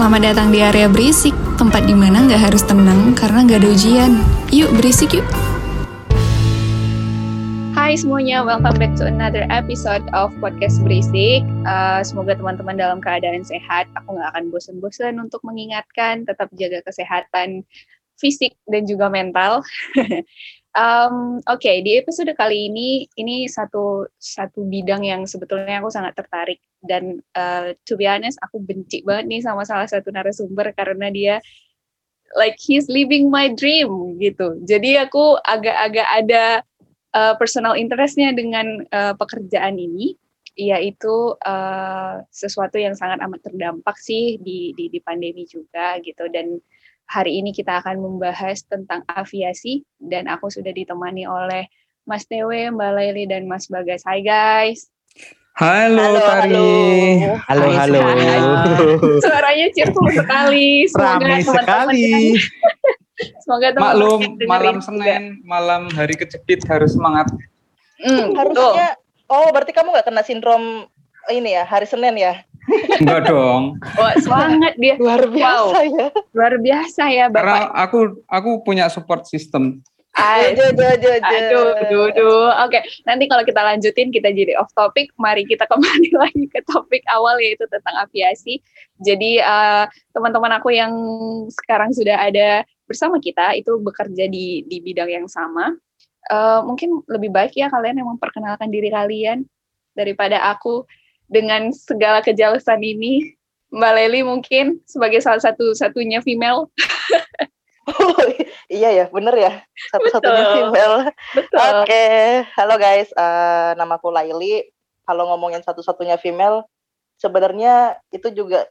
Selamat datang di area berisik, tempat di mana nggak harus tenang karena nggak ada ujian. Yuk berisik yuk. Hai semuanya, welcome back to another episode of Podcast Berisik. Uh, semoga teman-teman dalam keadaan sehat. Aku nggak akan bosan-bosan untuk mengingatkan, tetap jaga kesehatan fisik dan juga mental. um, Oke, okay, di episode kali ini, ini satu satu bidang yang sebetulnya aku sangat tertarik dan uh, to be honest, aku benci banget nih sama salah satu narasumber karena dia like he's living my dream gitu. Jadi aku agak-agak ada uh, personal interestnya dengan uh, pekerjaan ini yaitu uh, sesuatu yang sangat amat terdampak sih di, di di pandemi juga gitu dan hari ini kita akan membahas tentang aviasi dan aku sudah ditemani oleh Mas Tewe, Mbak Laili dan Mas Bagas. Hai guys. Halo, halo Tari. Halo, halo. halo. Suaranya cheerful sekali. Semoga Ramai sekali. Semoga teman Maklum malam Senin, juga. malam hari kejepit harus semangat. Hmm, Harusnya oh berarti kamu nggak kena sindrom ini ya hari Senin ya? Enggak dong. Wah, semangat dia. Luar biasa wow. ya. Luar biasa ya, Bapak. Karena aku aku punya support system. Aduh, aduh, aduh, aduh, aduh, aduh. Oke, nanti kalau kita lanjutin kita jadi off topic. Mari kita kembali lagi ke topik awal yaitu tentang aviasi. Jadi uh, teman-teman aku yang sekarang sudah ada bersama kita itu bekerja di di bidang yang sama. Uh, mungkin lebih baik ya kalian yang memperkenalkan diri kalian daripada aku dengan segala kejelasan ini. Mbak Leli mungkin sebagai salah satu satunya female. oh, iya ya, bener ya, satu-satunya female. Oke, okay. halo guys, uh, namaku Laili. Kalau ngomongin satu-satunya female, sebenarnya itu juga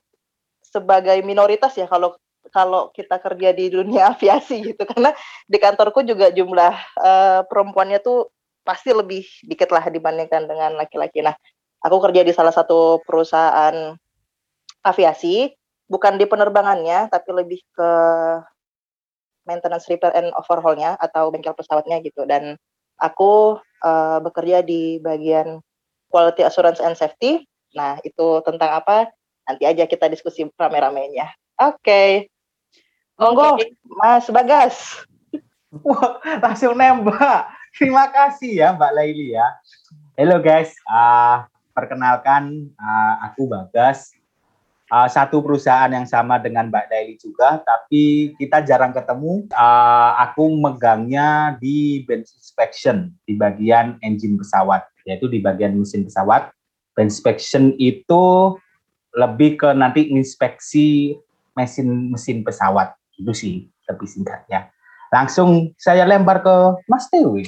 sebagai minoritas ya kalau kalau kita kerja di dunia aviasi gitu karena di kantorku juga jumlah uh, perempuannya tuh pasti lebih dikit lah dibandingkan dengan laki-laki. Nah, aku kerja di salah satu perusahaan aviasi, bukan di penerbangannya, tapi lebih ke maintenance repair and overhaulnya atau bengkel pesawatnya gitu. Dan aku uh, bekerja di bagian quality assurance and safety. Nah, itu tentang apa? Nanti aja kita diskusi rame-ramenya. Oke. Okay. Monggo, okay. Mas Bagas. Wah, langsung nembak. Terima kasih ya Mbak Laili ya. Halo guys, uh, perkenalkan uh, aku Bagas. Uh, satu perusahaan yang sama dengan Mbak Laili juga, tapi kita jarang ketemu. Uh, aku megangnya di bench inspection di bagian engine pesawat, yaitu di bagian mesin pesawat. Bench inspection itu lebih ke nanti inspeksi mesin-mesin pesawat itu sih lebih singkatnya. Langsung saya lempar ke Mas Dewi.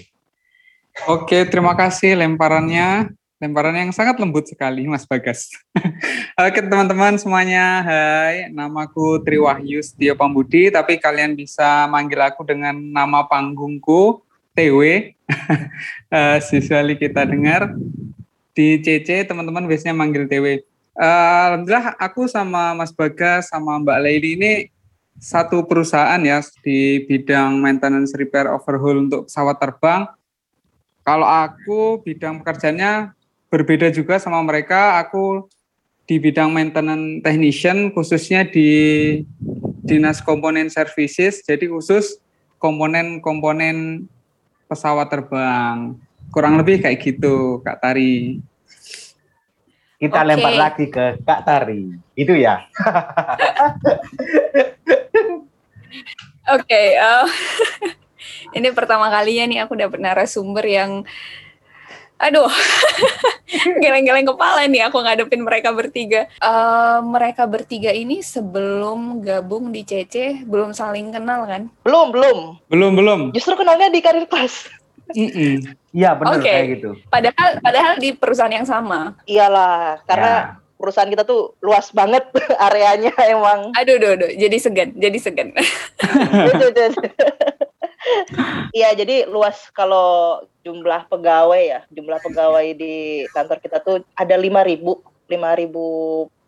Oke, terima kasih lemparannya. Lemparan yang sangat lembut sekali, Mas Bagas. Oke, teman-teman semuanya. Hai, namaku Triwahyu Setio Pambudi, tapi kalian bisa manggil aku dengan nama panggungku, TW. uh, siswali kita dengar. Di CC, teman-teman biasanya manggil TW. Uh, Alhamdulillah, aku sama Mas Bagas, sama Mbak Lady ini satu perusahaan ya di bidang maintenance repair overhaul untuk pesawat terbang. Kalau aku bidang pekerjaannya berbeda juga sama mereka. Aku di bidang maintenance technician khususnya di dinas komponen services. Jadi khusus komponen-komponen pesawat terbang. Kurang lebih kayak gitu, Kak Tari. Kita okay. lempar lagi ke Kak Tari. Itu ya. Oke, okay, uh, ini pertama kalinya nih aku dapat narasumber yang, aduh, geleng-geleng kepala nih aku ngadepin mereka bertiga. Uh, mereka bertiga ini sebelum gabung di CC belum saling kenal kan? Belum, belum. Belum, belum. Justru kenalnya di karir kelas. Iya benar okay. kayak gitu. Padahal padahal di perusahaan yang sama. Iyalah, karena ya perusahaan kita tuh luas banget areanya emang. Aduh, aduh, aduh. jadi segan, jadi segan. Iya, jadi luas kalau jumlah pegawai ya, jumlah pegawai di kantor kita tuh ada lima ribu, lima ribu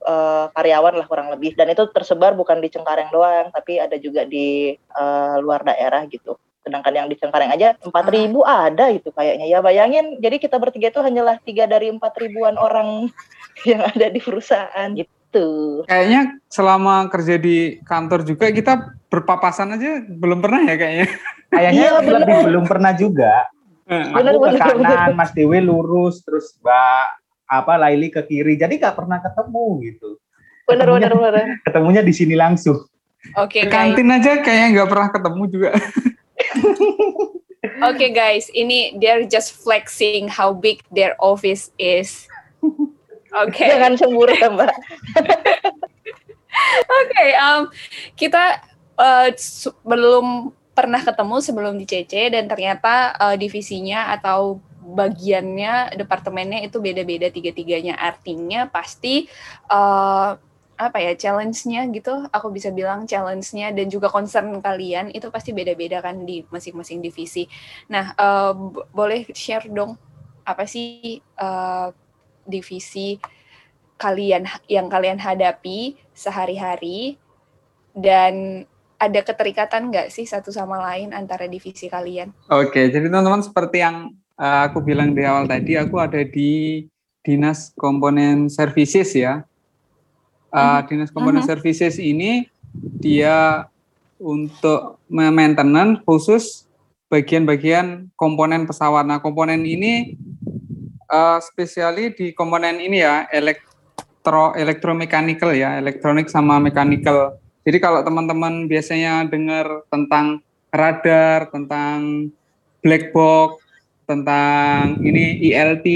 uh, karyawan lah kurang lebih, dan itu tersebar bukan di Cengkareng doang, tapi ada juga di uh, luar daerah gitu. Sedangkan yang di Cengkareng aja empat ribu ada itu kayaknya. Ya bayangin jadi kita bertiga itu hanyalah tiga dari empat ribuan orang yang ada di perusahaan. gitu gitu. Kayaknya selama kerja di kantor juga kita berpapasan aja belum pernah ya kayaknya. Kayaknya Iya, bener. lebih belum pernah juga. Bener, aku ke bener, kanan, bener. Mas Dewi lurus, terus Mbak apa Laili ke kiri. Jadi nggak pernah ketemu gitu. Bener bener bener. Ketemunya di sini langsung. Oke Ke guys, kantin aja kayaknya nggak pernah ketemu juga. oke guys, ini they're just flexing how big their office is. Oke. Jangan cemburu ya Mbak. Oke, um, kita uh, belum pernah ketemu sebelum di CC dan ternyata uh, divisinya atau bagiannya departemennya itu beda-beda tiga-tiganya artinya pasti uh, apa ya challenge-nya gitu aku bisa bilang challenge-nya dan juga concern kalian itu pasti beda-beda kan di masing-masing divisi. Nah, uh, bo- boleh share dong apa sih uh, divisi kalian yang kalian hadapi sehari-hari dan ada keterikatan nggak sih satu sama lain antara divisi kalian? Oke, jadi teman-teman seperti yang eh, aku bilang di awal tadi, aku ada di dinas komponen services ya. Eh, Dinas komponen Mhm. services ini dia untuk maintenance khusus bagian-bagian komponen pesawat. Nah, komponen ini spesiali di komponen ini ya, elektro elektromechanical ya, elektronik sama mechanical. Jadi kalau teman-teman biasanya dengar tentang radar, tentang black box, tentang ini ILT,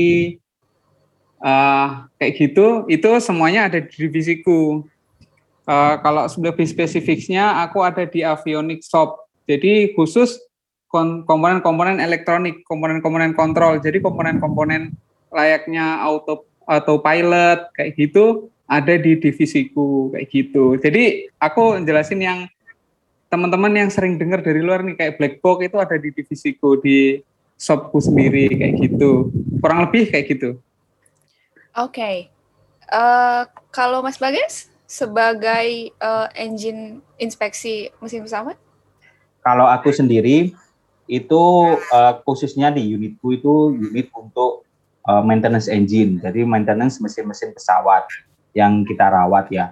eh, kayak gitu, itu semuanya ada di divisiku. Eh, kalau lebih spesifiknya, aku ada di avionics shop. Jadi khusus komponen-komponen elektronik, komponen-komponen kontrol. Jadi komponen-komponen layaknya auto autopilot kayak gitu ada di divisiku kayak gitu. Jadi aku jelasin yang teman-teman yang sering dengar dari luar nih kayak black box itu ada di divisiku di shopku sendiri kayak gitu. Kurang lebih kayak gitu. Oke, Eh, kalau Mas Bagas sebagai eh, engine inspeksi mesin pesawat, Kalau aku sendiri itu eh, khususnya di unitku itu unit untuk eh, maintenance engine, jadi maintenance mesin-mesin pesawat yang kita rawat ya.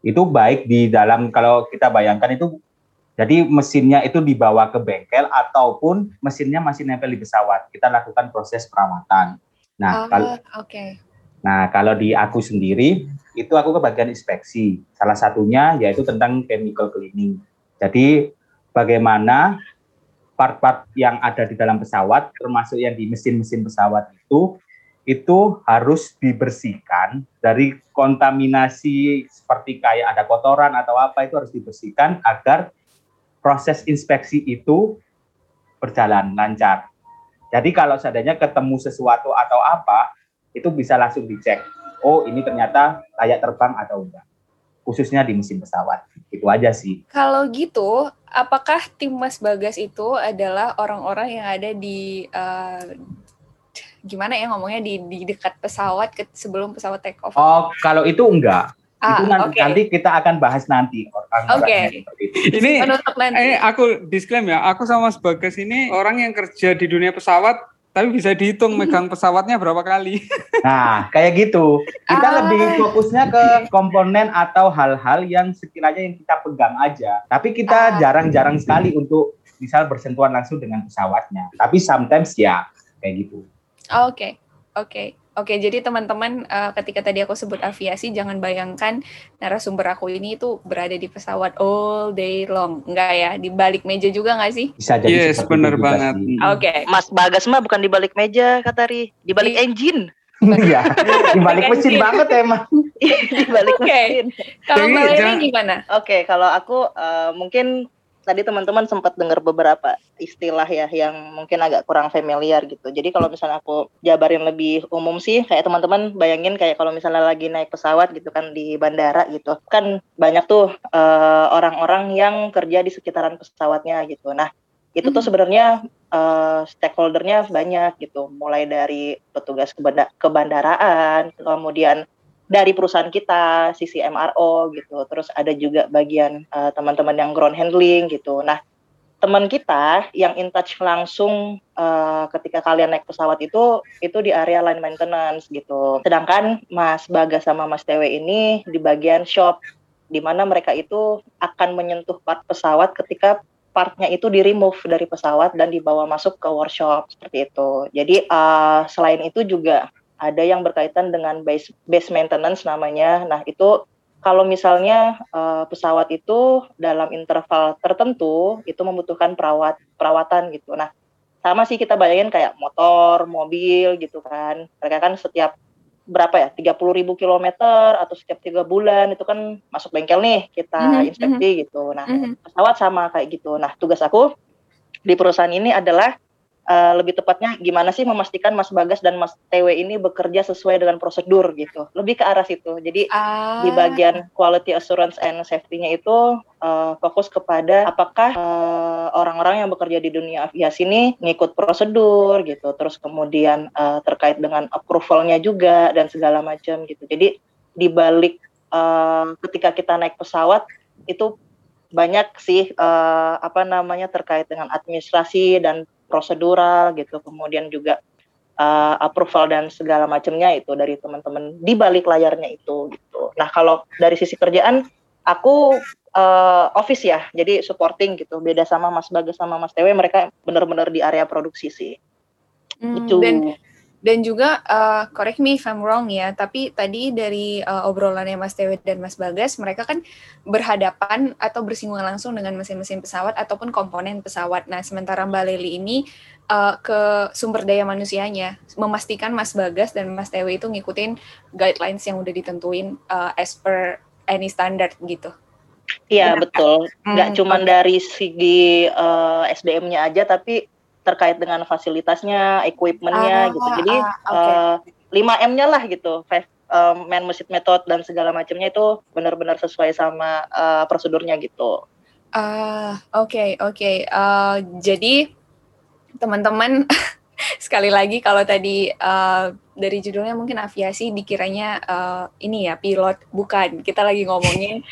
Itu baik di dalam kalau kita bayangkan itu jadi mesinnya itu dibawa ke bengkel ataupun mesinnya masih nempel di pesawat. Kita lakukan proses perawatan. Nah, Ah, kalau oke, Nah, kalau di aku sendiri, itu aku ke bagian inspeksi. Salah satunya yaitu tentang chemical cleaning. Jadi, bagaimana part-part yang ada di dalam pesawat, termasuk yang di mesin-mesin pesawat itu, itu harus dibersihkan dari kontaminasi seperti kayak ada kotoran atau apa itu harus dibersihkan agar proses inspeksi itu berjalan lancar. Jadi kalau seandainya ketemu sesuatu atau apa, itu bisa langsung dicek. Oh, ini ternyata layak terbang atau enggak. Khususnya di mesin pesawat. Itu aja sih. Kalau gitu, apakah tim Mas Bagas itu adalah orang-orang yang ada di eh, gimana ya ngomongnya di, di dekat pesawat ke, sebelum pesawat take off? Oh, kalau itu enggak. ah, itu nanti, oke. nanti kita akan bahas nanti orang-orang Oke. itu. Ini Menutup nanti. eh aku disclaim ya, aku sama Mas Bagas ini orang yang kerja di dunia pesawat tapi bisa dihitung megang pesawatnya berapa kali. Nah, kayak gitu. Kita Ah. lebih fokusnya ke komponen atau hal-hal yang sekiranya yang kita pegang aja. Tapi kita Ah. jarang-jarang sekali untuk misal bersentuhan langsung dengan pesawatnya. Tapi sometimes ya kayak gitu. Oke, oke, oke. Jadi teman-teman, eh, ketika tadi aku sebut aviasi, jangan bayangkan narasumber aku ini itu berada di pesawat all day long. Enggak ya, di balik meja juga nggak sih? Bisa jadi yes, juga banget. Oke. Mas Bagas mah bukan di balik meja kata Ri, di balik Di- engine. Iya, di balik mesin banget emang. di balik Oke. mesin. Kalau Mbak gimana? Oke, kalau aku eh, mungkin tadi teman-teman sempat dengar beberapa istilah ya yang mungkin agak kurang familiar gitu. Jadi kalau misalnya aku jabarin lebih umum sih, kayak teman-teman bayangin kayak kalau misalnya lagi naik pesawat gitu kan di bandara gitu, kan banyak tuh eh, orang-orang yang kerja di sekitaran pesawatnya gitu. Nah itu tuh Mhm. sebenarnya eh, stakeholdernya banyak gitu, mulai dari petugas kebanda- kebandaraan, kemudian dari perusahaan kita, sisi MRO gitu. Terus ada juga bagian eh, teman-teman yang ground handling gitu. Nah, teman kita yang in touch langsung uh, ketika kalian naik pesawat itu itu di area line maintenance gitu. Sedangkan Mas Baga sama Mas Tewe ini di bagian shop di mana mereka itu akan menyentuh part pesawat ketika partnya itu di remove dari pesawat dan dibawa masuk ke workshop seperti itu. Jadi uh, selain itu juga ada yang berkaitan dengan base base maintenance namanya. Nah itu kalau misalnya uh, pesawat itu dalam interval tertentu itu membutuhkan perawat perawatan gitu. Nah, sama sih kita bayangin kayak motor, mobil gitu kan. Mereka kan setiap berapa ya 30 ribu kilometer atau setiap tiga bulan itu kan masuk bengkel nih kita mm -hmm. inspeksi gitu. Nah mm -hmm. pesawat sama kayak gitu. Nah tugas aku di perusahaan ini adalah uh, lebih tepatnya gimana sih memastikan Mas Bagas dan Mas TW ini bekerja sesuai dengan prosedur gitu. Lebih ke arah situ. Jadi ah. di bagian quality assurance and safety-nya itu uh, fokus kepada apakah uh, orang-orang yang bekerja di dunia aviasi ini ngikut prosedur gitu. Terus kemudian uh, terkait dengan approval-nya juga dan segala macam gitu. Jadi di balik uh, ketika kita naik pesawat itu banyak sih uh, apa namanya terkait dengan administrasi dan prosedural gitu, kemudian juga uh, approval dan segala macamnya itu dari teman-teman di balik layarnya itu gitu. Nah kalau dari sisi kerjaan aku uh, office ya, jadi supporting gitu. Beda sama Mas Bagas sama Mas Tewe, mereka benar-benar di area produksi sih. Hmm, itu. Dan dan juga uh, correct me if I'm wrong ya, tapi tadi dari uh, obrolannya Mas Tewe dan Mas Bagas, mereka kan berhadapan atau bersinggungan langsung dengan mesin-mesin pesawat ataupun komponen pesawat. Nah, sementara Mbak Leli ini uh, ke sumber daya manusianya, memastikan Mas Bagas dan Mas Tewe itu ngikutin guidelines yang udah ditentuin uh, as per any standard gitu. Iya, betul. Nggak hmm, cuma okay. dari segi uh, SDM-nya aja, tapi terkait dengan fasilitasnya, equipmentnya uh, gitu. Jadi uh, okay. uh, 5M-nya lah gitu. Uh, man machine method dan segala macamnya itu benar-benar sesuai sama uh, prosedurnya gitu. Ah, uh, oke okay, oke. Okay. Uh, jadi teman-teman sekali lagi kalau tadi uh, dari judulnya mungkin aviasi dikiranya uh, ini ya pilot bukan. Kita lagi ngomongin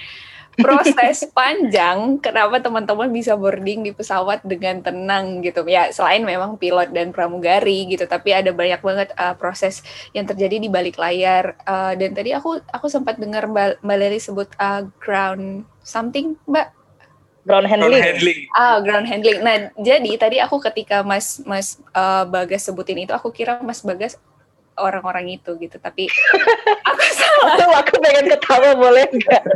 proses panjang kenapa teman-teman bisa boarding di pesawat dengan tenang gitu ya selain memang pilot dan pramugari gitu tapi ada banyak banget uh, proses yang terjadi di balik layar uh, dan tadi aku aku sempat dengar mbak, mbak Leri sebut uh, ground something mbak ground handling. ground handling. Ah, ground handling. Nah, jadi tadi aku ketika Mas Mas uh, Bagas sebutin itu aku kira Mas Bagas orang-orang itu gitu tapi aku salah aku pengen ketawa boleh nggak?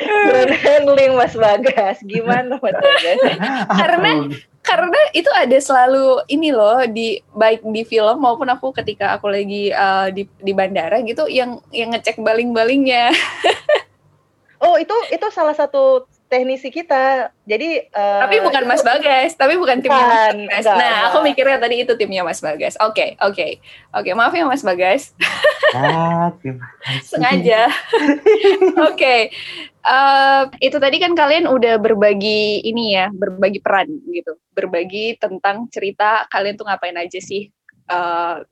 Brand handling Mas Bagas. Gimana Mas Bagas? Karena karena itu ada selalu ini loh di baik di film maupun aku ketika aku lagi uh, di di bandara gitu yang yang ngecek baling-balingnya. Oh itu itu salah satu teknisi kita. Jadi uh, Tapi bukan Mas Bagas, tapi bukan timnya Mas Bagas. Enggak, nah, enggak. aku mikirnya tadi itu timnya Mas Bagas. Oke, okay, oke. Okay. Oke, okay, maaf ya Mas Bagas. Ah, Sengaja. oke. okay. Uh, itu tadi kan kalian udah berbagi ini ya, berbagi peran gitu. Berbagi tentang cerita kalian tuh ngapain aja sih. Uh,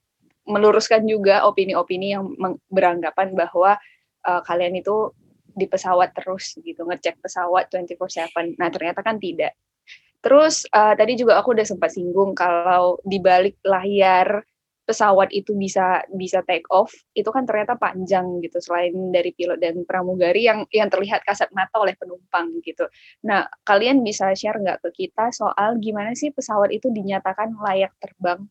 meluruskan juga opini-opini yang beranggapan bahwa uh, kalian itu di pesawat terus gitu ngecek pesawat 24/7. Nah, ternyata kan tidak. Terus uh, tadi juga aku udah sempat singgung kalau di balik layar pesawat itu bisa bisa take off itu kan ternyata panjang gitu selain dari pilot dan pramugari yang yang terlihat kasat mata oleh penumpang gitu. Nah kalian bisa share nggak ke kita soal gimana sih pesawat itu dinyatakan layak terbang?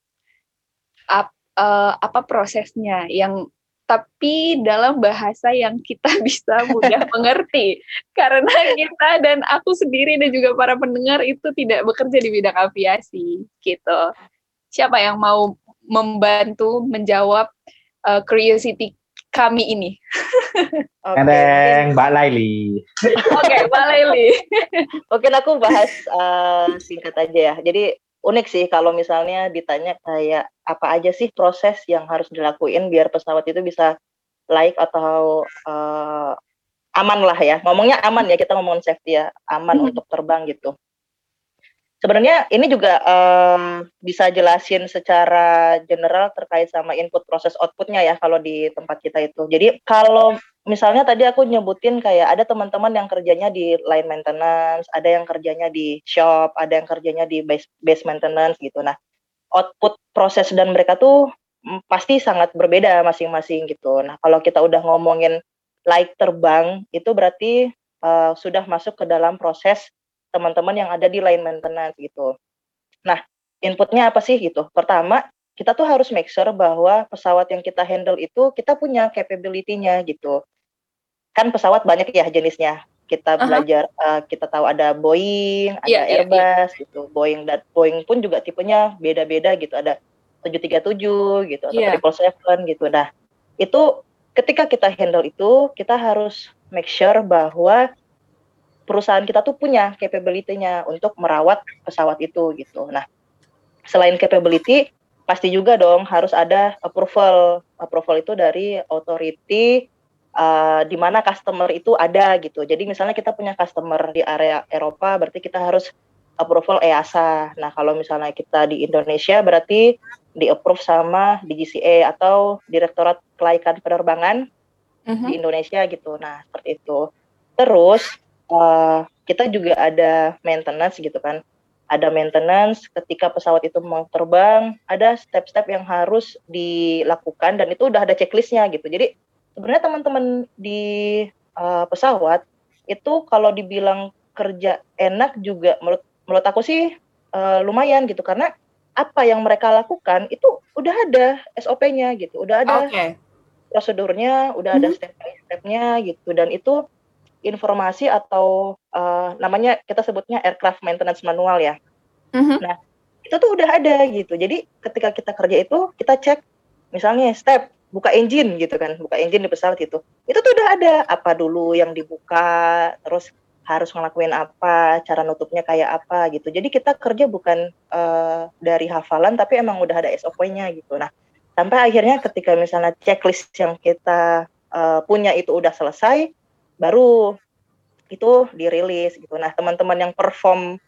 Ap, uh, apa prosesnya yang tapi dalam bahasa yang kita bisa mudah mengerti. Karena kita dan aku sendiri dan juga para pendengar itu tidak bekerja di bidang aviasi gitu. Siapa yang mau membantu menjawab uh, curiosity kami ini? Oke, okay. Mbak Laili. Oke, okay, Mbak Laili. Oke, aku bahas uh, singkat aja ya. Jadi unik sih kalau misalnya ditanya kayak apa aja sih proses yang harus dilakuin biar pesawat itu bisa laik atau uh, aman lah ya. Ngomongnya aman ya kita ngomongin safety ya. Aman hmm. untuk terbang gitu sebenarnya ini juga um, bisa jelasin secara general terkait sama input proses outputnya ya kalau di tempat kita itu. Jadi kalau misalnya tadi aku nyebutin kayak ada teman-teman yang kerjanya di line maintenance, ada yang kerjanya di shop, ada yang kerjanya di base base maintenance gitu. Nah, output proses dan mereka tuh mm, pasti sangat berbeda masing-masing gitu. Nah, kalau kita udah ngomongin light terbang itu berarti uh, sudah masuk ke dalam proses teman-teman yang ada di line maintenance gitu. Nah, inputnya apa sih gitu? Pertama, kita tuh harus make sure bahwa pesawat yang kita handle itu kita punya capability-nya gitu. Kan pesawat banyak ya jenisnya. Kita belajar, uh, kita tahu ada Boeing, ada yeah, iya, Airbus yeah, yeah. gitu. Boeing dan Boeing pun juga tipenya beda-beda gitu. Ada 737 gitu atau yeah. 777 gitu. Nah, itu ketika kita handle itu, kita harus make sure bahwa perusahaan kita tuh punya capability-nya untuk merawat pesawat itu gitu. Nah, selain capability, pasti juga dong harus ada approval. Approval itu dari authority uh, di mana customer itu ada gitu. Jadi misalnya kita punya customer di area Eropa, berarti kita harus approval EASA. Nah, kalau misalnya kita di Indonesia berarti di approve sama DGCA atau Direktorat Kelaikan Penerbangan uh -huh. di mhm. Indonesia gitu. Nah, seperti itu. Terus uh, kita juga ada maintenance gitu kan. Ada maintenance ketika pesawat itu mau terbang, ada step-step yang harus dilakukan dan itu udah ada checklistnya gitu. Jadi sebenarnya teman-teman di uh, pesawat itu kalau dibilang kerja enak juga menurut menurut aku sih uh, lumayan gitu karena apa yang mereka lakukan itu udah ada SOP-nya gitu, udah ada okay. prosedurnya, udah ada mm-hmm. step by stepnya gitu dan itu informasi atau uh, namanya kita sebutnya aircraft maintenance manual ya. Mm-hmm. Nah itu tuh udah ada gitu. Jadi ketika kita kerja itu kita cek misalnya step buka engine gitu kan, buka engine di pesawat itu. Itu tuh udah ada apa dulu yang dibuka, terus harus ngelakuin apa, cara nutupnya kayak apa gitu. Jadi kita kerja bukan uh, dari hafalan tapi emang udah ada SOP-nya gitu. Nah, sampai akhirnya ketika misalnya checklist yang kita uh, punya itu udah selesai, baru itu dirilis gitu. Nah, teman-teman yang perform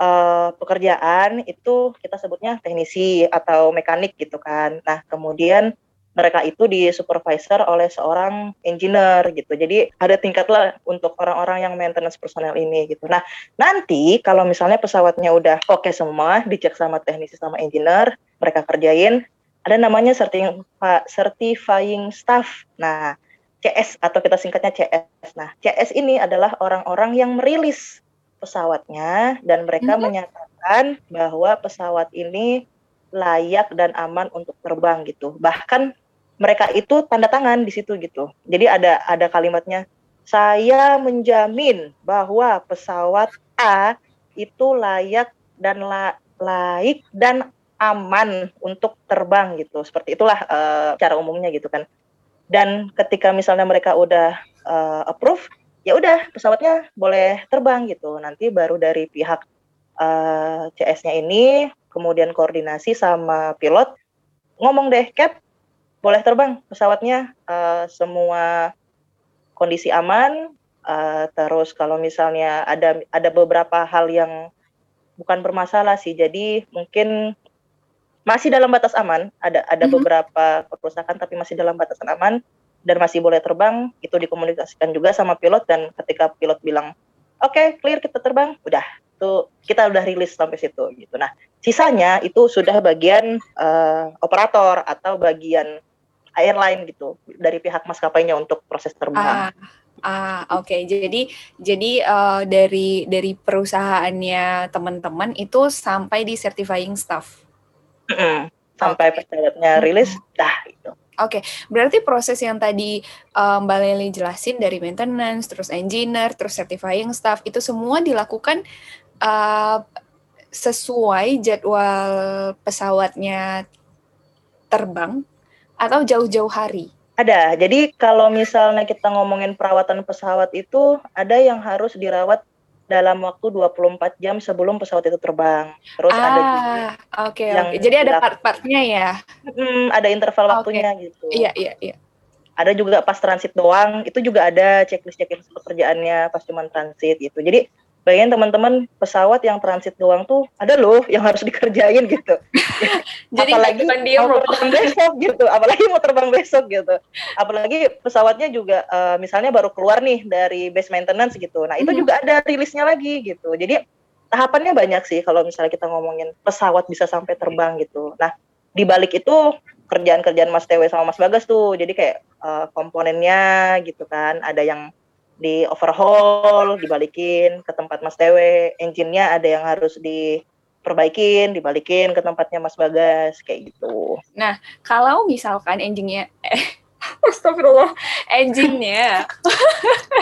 uh, pekerjaan itu kita sebutnya teknisi atau mekanik gitu kan. Nah, kemudian mereka itu di supervisor oleh seorang engineer gitu. Jadi ada tingkat lah untuk orang-orang yang maintenance personel ini gitu. Nah, nanti kalau misalnya pesawatnya udah oke okay semua, dicek sama teknisi sama engineer, mereka kerjain, ada namanya certifying staff. Nah, CS atau kita singkatnya CS. Nah, CS ini adalah orang-orang yang merilis pesawatnya dan mereka mm -hmm. menyatakan bahwa pesawat ini layak dan aman untuk terbang gitu. Bahkan mereka itu tanda tangan di situ gitu. Jadi ada ada kalimatnya saya menjamin bahwa pesawat A itu layak dan la, laik dan aman untuk terbang gitu. Seperti itulah uh, cara umumnya gitu kan dan ketika misalnya mereka udah uh, approve ya udah pesawatnya boleh terbang gitu. Nanti baru dari pihak uh, eh, CS-nya ini kemudian koordinasi sama pilot ngomong deh cap boleh terbang pesawatnya uh, semua kondisi aman. Uh, terus kalau misalnya ada ada beberapa hal yang bukan bermasalah sih. Jadi mungkin masih dalam batas aman. Ada ada mm -hmm. beberapa kerusakan tapi masih dalam batasan aman dan masih boleh terbang. Itu dikomunikasikan juga sama pilot dan ketika pilot bilang, "Oke, okay, clear kita terbang." Udah, itu kita udah rilis sampai situ gitu. Nah, sisanya itu sudah bagian uh, operator atau bagian airline gitu dari pihak maskapainya untuk proses terbang. Ah. Ah, oke. Okay. Jadi jadi uh, dari dari perusahaannya teman-teman itu sampai di certifying staff sampai okay. pesawatnya rilis dah itu. Oke, okay. berarti proses yang tadi um, Mbak Leli jelasin dari maintenance, terus engineer, terus certifying staff itu semua dilakukan uh, sesuai jadwal pesawatnya terbang atau jauh-jauh hari? Ada. Jadi kalau misalnya kita ngomongin perawatan pesawat itu ada yang harus dirawat dalam waktu 24 jam sebelum pesawat itu terbang. Terus ah, ada juga oke okay, yang okay. Jadi ada part-partnya ya. Hmm, ada interval waktunya okay. gitu. Iya, iya, iya. Ada juga pas transit doang, itu juga ada checklist checklist pekerjaannya pas cuma transit gitu. Jadi bayangin teman-teman pesawat yang transit doang tuh ada loh yang harus dikerjain gitu. Jadi apalagi mau terbang besok gitu, apalagi mau terbang besok gitu. Apalagi pesawatnya juga uh, misalnya baru keluar nih dari base maintenance gitu. Nah, itu hmm. juga ada rilisnya lagi gitu. Jadi tahapannya banyak sih kalau misalnya kita ngomongin pesawat bisa sampai terbang gitu. Nah, di balik itu kerjaan-kerjaan Mas Tewe sama Mas Bagas tuh. Jadi kayak uh, komponennya gitu kan, ada yang di overhaul, dibalikin ke tempat Mas Tewe. Engine-nya ada yang harus diperbaikin, dibalikin ke tempatnya Mas Bagas, kayak gitu. Nah, kalau misalkan engine-nya, eh, Astagfirullah, engine-nya,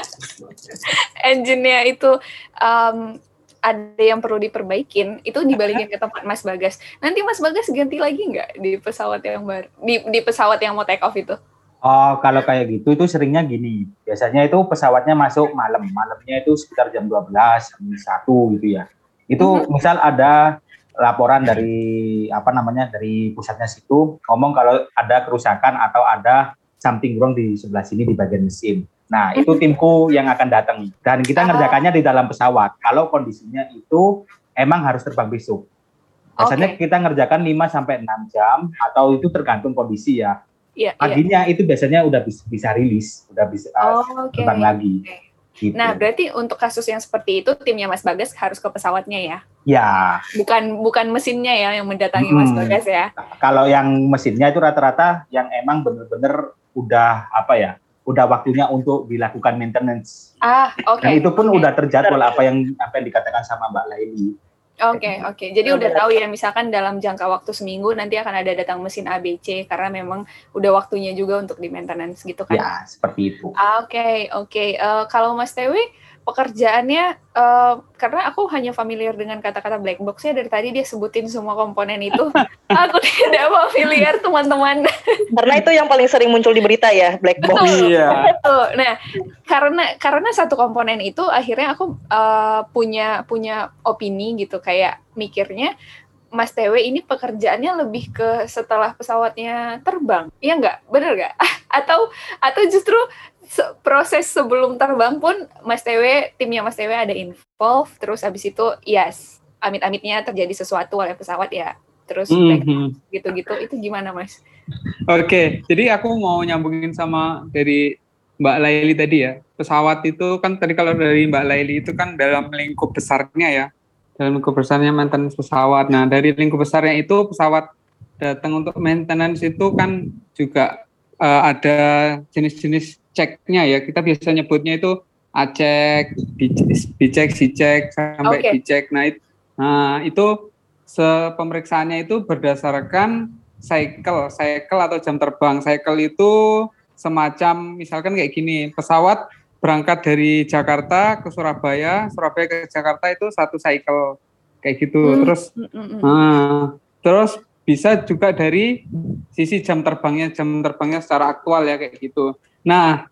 engine-nya itu um, ada yang perlu diperbaikin, itu dibalikin ke tempat Mas Bagas. Nanti Mas Bagas ganti lagi nggak di pesawat yang baru, di, di pesawat yang mau take off itu? Oh, kalau kayak gitu itu seringnya gini. Biasanya itu pesawatnya masuk malam. Malamnya itu sekitar jam 12, jam 1 gitu ya. Itu mm -hmm. misal ada laporan dari apa namanya dari pusatnya situ ngomong kalau ada kerusakan atau ada something wrong di sebelah sini di bagian mesin. Nah, itu timku yang akan datang dan kita ngerjakannya di dalam pesawat. Kalau kondisinya itu emang harus terbang besok. Biasanya okay. kita ngerjakan 5 sampai 6 jam atau itu tergantung kondisi ya. Iya, iya, paginya iya. itu biasanya udah bisa, bisa rilis, udah bisa uh, oh, okay. terbang lagi. Okay. Gitu. Nah, berarti untuk kasus yang seperti itu timnya Mas Bagas harus ke pesawatnya ya? Ya. Bukan bukan mesinnya ya yang mendatangi hmm. Mas Bagas ya? Kalau yang mesinnya itu rata-rata yang emang bener-bener udah apa ya? Udah waktunya untuk dilakukan maintenance. Ah, oke. Okay. Dan itu pun okay. udah terjadwal apa yang apa yang dikatakan sama Mbak Laini. Oke, okay, oke. Okay. Jadi udah tahu ya misalkan dalam jangka waktu seminggu nanti akan ada datang mesin ABC karena memang udah waktunya juga untuk di maintenance gitu kan. Ya, seperti itu. Oke, okay, oke. Okay. Uh, eh, kalau Mas Tewi pekerjaannya uh, karena aku hanya familiar dengan kata-kata black box ya dari tadi dia sebutin semua komponen itu. Aku tidak familiar teman-teman. Karena itu yang paling sering muncul di berita ya black box. Iya. Nah karena karena satu komponen itu akhirnya aku uh, punya punya opini gitu. Kayak mikirnya Mas Tewe ini pekerjaannya lebih ke setelah pesawatnya terbang, iya nggak? Bener nggak? atau atau justru se proses sebelum terbang pun Mas Tewe timnya Mas Tewe ada involve terus habis itu yes amit-amitnya terjadi sesuatu oleh pesawat ya terus mm -hmm. gitu-gitu itu gimana Mas? Oke okay, jadi aku mau nyambungin sama dari Mbak Laili tadi ya pesawat itu kan tadi kalau dari Mbak Laili itu kan dalam lingkup besarnya ya dalam lingkup besarnya maintenance pesawat. Nah dari lingkup besarnya itu pesawat datang untuk maintenance itu kan juga uh, ada jenis-jenis ceknya ya. Kita biasa nyebutnya itu acek, bicek, sicek sampai okay. dicek. Nah, itu, nah itu pemeriksaannya itu berdasarkan cycle, cycle atau jam terbang. Cycle itu semacam misalkan kayak gini, pesawat berangkat dari Jakarta ke Surabaya, Surabaya ke Jakarta itu satu cycle kayak gitu. Hmm. Terus, hmm. Nah, terus bisa juga dari sisi jam terbangnya, jam terbangnya secara aktual ya kayak gitu. Nah,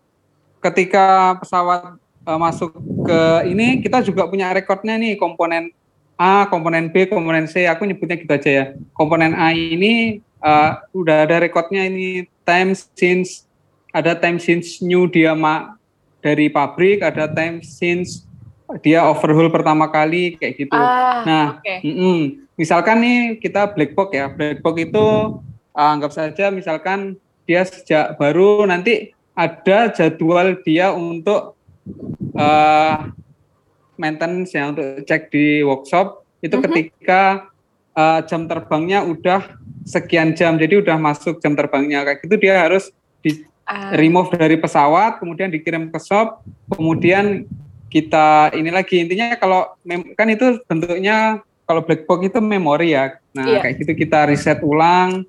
ketika pesawat uh, masuk ke ini, kita juga punya rekodnya nih komponen A, komponen B, komponen C. Aku nyebutnya gitu aja ya. Komponen A ini uh, udah ada rekodnya ini time since ada time since new dia ma dari pabrik, ada time since dia overhaul pertama kali kayak gitu. Ah, nah, okay. mm -mm. misalkan nih kita black box ya, black box itu uh, anggap saja misalkan dia sejak baru nanti ada jadwal dia untuk uh, maintenance ya untuk cek di workshop itu uh-huh. ketika uh, jam terbangnya udah sekian jam jadi udah masuk jam terbangnya kayak gitu dia harus di uh. remove dari pesawat kemudian dikirim ke shop kemudian kita ini lagi intinya kalau kan itu bentuknya kalau black box itu memori ya nah yeah. kayak gitu kita reset ulang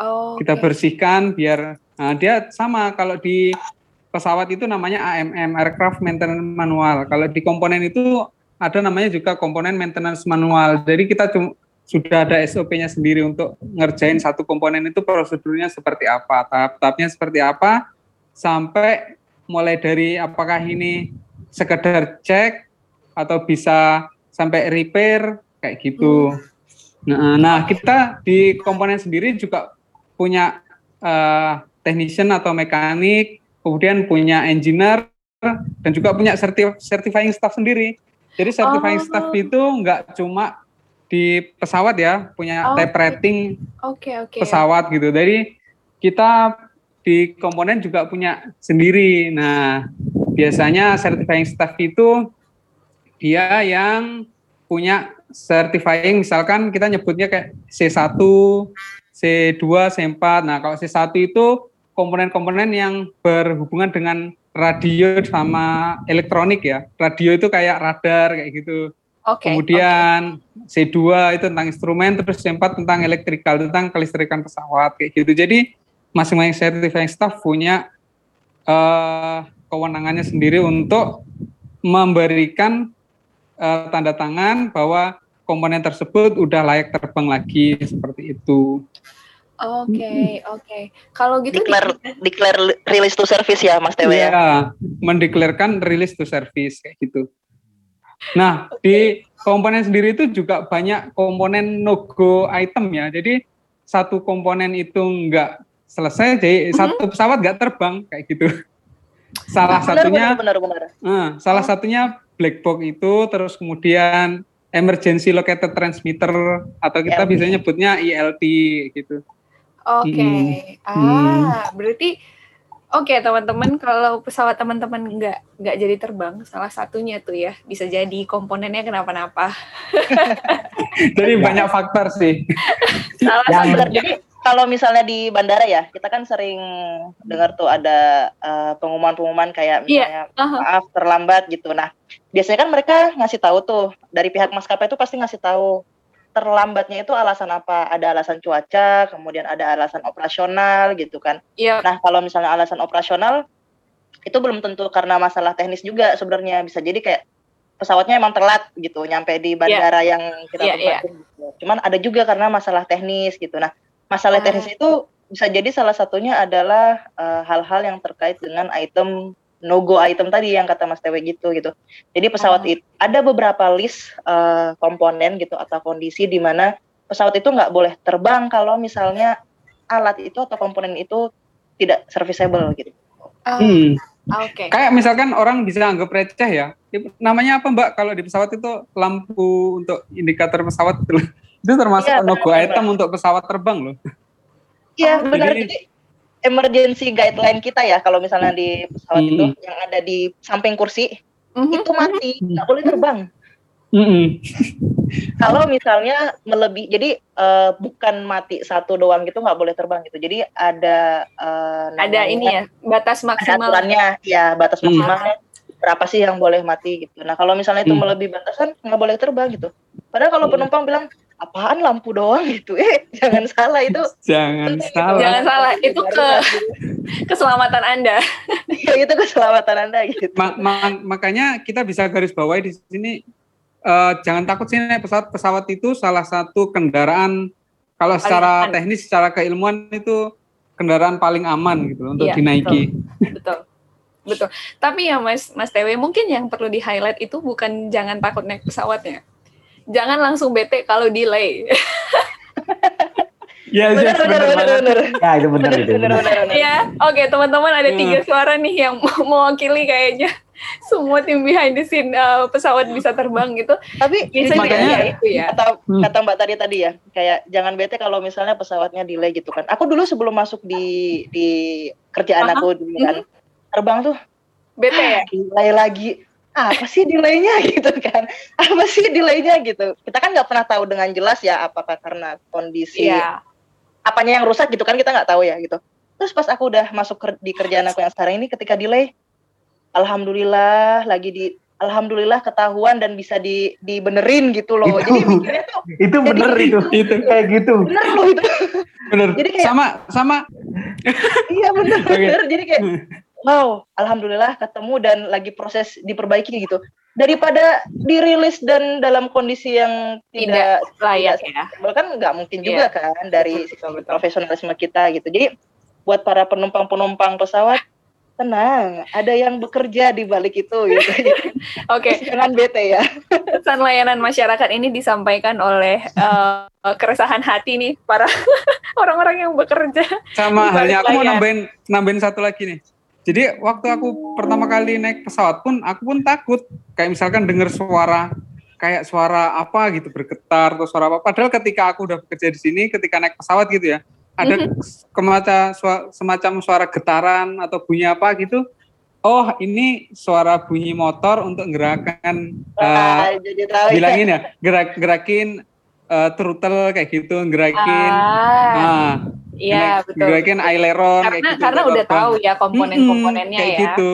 oh, kita bersihkan biar Nah, dia sama kalau di pesawat itu namanya AMM, Aircraft Maintenance Manual. Kalau di komponen itu ada namanya juga komponen maintenance manual. Jadi kita cuma sudah ada SOP-nya sendiri untuk ngerjain satu komponen itu prosedurnya seperti apa, tahap-tahapnya seperti apa, sampai mulai dari apakah ini sekedar cek atau bisa sampai repair kayak gitu. Hmm. Nah, nah kita di komponen sendiri juga punya uh, technician atau mekanik, kemudian punya engineer dan juga punya certifying staff sendiri. Jadi certifying oh. staff itu nggak cuma di pesawat ya, punya oh, type rating okay, okay, pesawat gitu. Jadi kita di komponen juga punya sendiri. Nah, biasanya certifying staff itu dia yang punya certifying misalkan kita nyebutnya kayak C1, C2, C4. Nah, kalau C1 itu komponen-komponen yang berhubungan dengan radio sama elektronik ya. Radio itu kayak radar kayak gitu. Okay, Kemudian okay. C2 itu tentang instrumen, terus C4 tentang elektrikal, tentang kelistrikan pesawat kayak gitu. Jadi masing-masing certifying staff punya uh, kewenangannya sendiri untuk memberikan uh, tanda tangan bahwa komponen tersebut udah layak terbang lagi seperti itu. Oke, okay, oke. Okay. Kalau gitu declare di... declare release to service ya, Mas Tewe ya. Iya, mendeklarkan release to service kayak gitu. Nah, okay. di komponen sendiri itu juga banyak komponen no go item ya. Jadi satu komponen itu enggak selesai, jadi mm -hmm. satu pesawat enggak terbang kayak gitu. Salah nah, satunya benar, benar, benar. Uh, salah oh. satunya black box itu terus kemudian emergency located transmitter atau kita ELT. bisa nyebutnya ELT gitu. Oke. Okay. Hmm. Ah, berarti oke okay, teman-teman kalau pesawat teman-teman nggak nggak jadi terbang salah satunya tuh ya bisa jadi komponennya kenapa-napa. jadi banyak faktor sih. salah satu jadi kalau misalnya di bandara ya, kita kan sering dengar tuh ada uh, pengumuman-pengumuman kayak iya, misalnya yeah. uh-huh. maaf terlambat gitu. Nah, biasanya kan mereka ngasih tahu tuh dari pihak maskapai itu pasti ngasih tahu terlambatnya itu alasan apa? Ada alasan cuaca, kemudian ada alasan operasional gitu kan. Yeah. Nah, kalau misalnya alasan operasional itu belum tentu karena masalah teknis juga sebenarnya bisa jadi kayak pesawatnya emang telat gitu nyampe di bandara yeah. yang kita yeah, yeah. gitu. Cuman ada juga karena masalah teknis gitu. Nah, masalah teknis itu bisa jadi salah satunya adalah eh, hal-hal uh, yang terkait dengan item no go item tadi yang kata Mas Tewe gitu gitu. Jadi pesawat oh. itu ada beberapa list uh, komponen gitu atau kondisi di mana pesawat itu nggak boleh terbang kalau misalnya alat itu atau komponen itu tidak serviceable gitu. Oh. Hmm. Oke. Okay. Kayak misalkan orang bisa anggap receh ya. Namanya apa Mbak kalau di pesawat itu lampu untuk indikator pesawat itu? Itu termasuk ya, no go item untuk pesawat terbang loh. Iya, oh, benar. Jadi, jadi emergency guideline kita ya kalau misalnya di pesawat hmm. itu yang ada di samping kursi mm-hmm. itu mati, nggak boleh terbang. Mm-hmm. kalau misalnya melebihi, jadi uh, bukan mati satu doang gitu nggak boleh terbang gitu. Jadi ada uh, ada ini ya batas maksimal. Aturannya ya batas mm. maksimalnya berapa sih yang boleh mati gitu. Nah kalau misalnya itu mm. melebihi batasan nggak boleh terbang gitu. Padahal kalau penumpang bilang apaan lampu doang gitu? Eh jangan salah itu. Jangan salah. jangan salah. itu ke keselamatan anda. Ya, itu keselamatan anda gitu. Ma ma makanya kita bisa garis bawahi di sini uh, jangan takut sih naik pesawat. Pesawat itu salah satu kendaraan. Kalau secara aman. teknis secara keilmuan itu kendaraan paling aman gitu untuk ya, dinaiki. betul, betul. Betul. Tapi ya mas mas TW mungkin yang perlu di highlight itu bukan jangan takut naik pesawatnya jangan langsung bete kalau delay. Ya, benar, benar, benar, benar. Ya, itu benar itu. Ya, oke teman-teman ada hmm. tiga suara nih yang mewakili kayaknya semua tim behind the scene uh, pesawat bisa terbang gitu. Tapi biasanya makanya ya, itu ya. Kata, hmm. kata Mbak tadi tadi ya, kayak jangan bete kalau misalnya pesawatnya delay gitu kan. Aku dulu sebelum masuk di di kerjaan Aha. aku dulu kan, terbang tuh bete ya. Delay lagi apa sih delaynya gitu kan? Apa sih delaynya gitu? Kita kan nggak pernah tahu dengan jelas ya apakah karena kondisi yeah. apanya yang rusak gitu kan kita nggak tahu ya gitu. Terus pas aku udah masuk di kerjaan aku yang sekarang ini ketika delay alhamdulillah lagi di alhamdulillah ketahuan dan bisa di dibenerin gitu loh. Itu, jadi mikirnya tuh itu bener jadi, itu. Itu. Kayak gitu. Bener loh itu. Bener. Jadi kayak, sama sama. Iya bener bener. Jadi kayak wow alhamdulillah ketemu dan lagi proses diperbaiki gitu. Daripada dirilis dan dalam kondisi yang tidak, tidak layak ya. kan nggak mungkin yeah. juga kan dari betul, betul. profesionalisme kita gitu. Jadi buat para penumpang-penumpang pesawat tenang ada yang bekerja di balik itu gitu. Oke. Okay. jangan bete ya. Pesan layanan masyarakat ini disampaikan oleh uh, keresahan hati nih para orang-orang yang bekerja sama halnya aku mau nambahin nambahin satu lagi nih Jadi waktu aku pertama kali naik pesawat pun aku pun takut. Kayak misalkan dengar suara kayak suara apa gitu bergetar atau suara apa. Padahal ketika aku udah bekerja di sini, ketika naik pesawat gitu ya, ada mm -hmm. semacam suara getaran atau bunyi apa gitu. Oh, ini suara bunyi motor untuk gerakan uh, bilangin ya, gerak gerakin uh, throttle kayak gitu, gerakin ah. Nah, Iya betul. Gerakin aileron karena, kayak gitu. Karena udah tahu ya komponen-komponennya kayak ya. gitu.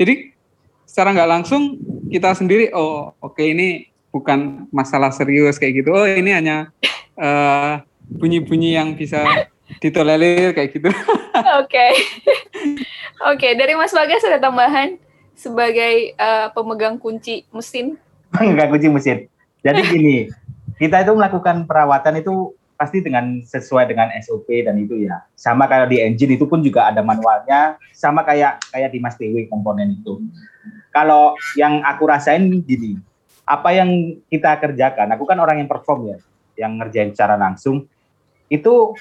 Jadi secara nggak langsung kita sendiri oh oke okay, ini bukan masalah serius kayak gitu. Oh ini hanya uh, bunyi-bunyi yang bisa ditolerir kayak gitu. Oke. Oke, okay, dari Mas Bagas ada tambahan sebagai uh, pemegang kunci mesin. Pemegang kunci mesin. Jadi gini, kita itu melakukan perawatan itu pasti dengan sesuai dengan SOP dan itu ya. Sama kayak di engine itu pun juga ada manualnya, sama kayak kayak di Mas TW komponen itu. Kalau yang aku rasain gini, apa yang kita kerjakan, aku kan orang yang perform ya, yang ngerjain secara langsung, itu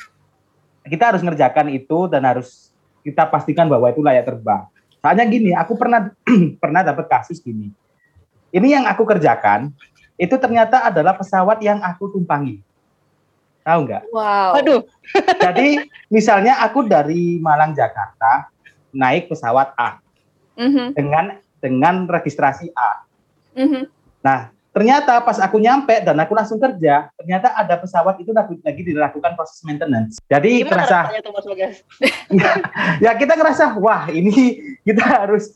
kita harus ngerjakan itu dan harus kita pastikan bahwa itu layak terbang. Soalnya gini, aku pernah pernah dapat kasus gini. Ini yang aku kerjakan, itu ternyata adalah pesawat yang aku tumpangi Tahu nggak? Wow. Aduh. Jadi misalnya aku dari Malang Jakarta naik pesawat A mm-hmm. dengan dengan registrasi A. Mm-hmm. Nah ternyata pas aku nyampe dan aku langsung kerja, ternyata ada pesawat itu lagi, lagi dilakukan proses maintenance. Jadi Gimana terasa ya kita ngerasa wah ini kita harus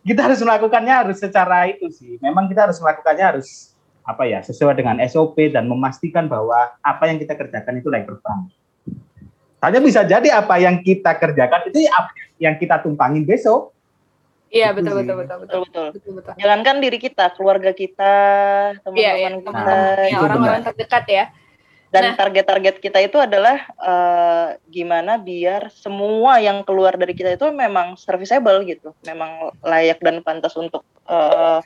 kita harus melakukannya harus secara itu sih. Memang kita harus melakukannya harus apa ya sesuai dengan SOP dan memastikan bahwa apa yang kita kerjakan itu layak terbang. Hanya bisa jadi apa yang kita kerjakan itu yang kita tumpangin besok. Iya betul betul betul betul betul. betul, betul. Jangankan diri kita, keluarga kita, teman-teman iya, iya, kita, ya, orang-orang terdekat ya. Dan nah. target-target kita itu adalah uh, gimana biar semua yang keluar dari kita itu memang serviceable gitu, memang layak dan pantas untuk uh,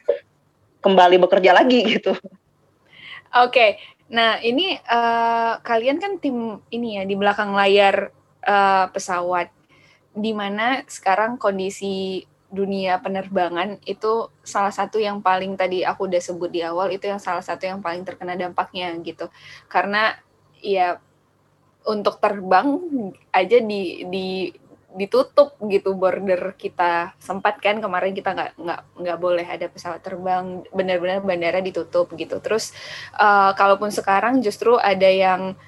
kembali bekerja lagi gitu. Oke, okay. nah ini uh, kalian kan tim ini ya di belakang layar uh, pesawat, di mana sekarang kondisi dunia penerbangan itu salah satu yang paling tadi aku udah sebut di awal itu yang salah satu yang paling terkena dampaknya gitu, karena ya untuk terbang aja di di ditutup gitu border kita sempat kan kemarin kita nggak nggak nggak boleh ada pesawat terbang benar-benar bandara ditutup gitu. Terus uh, kalaupun sekarang justru ada yang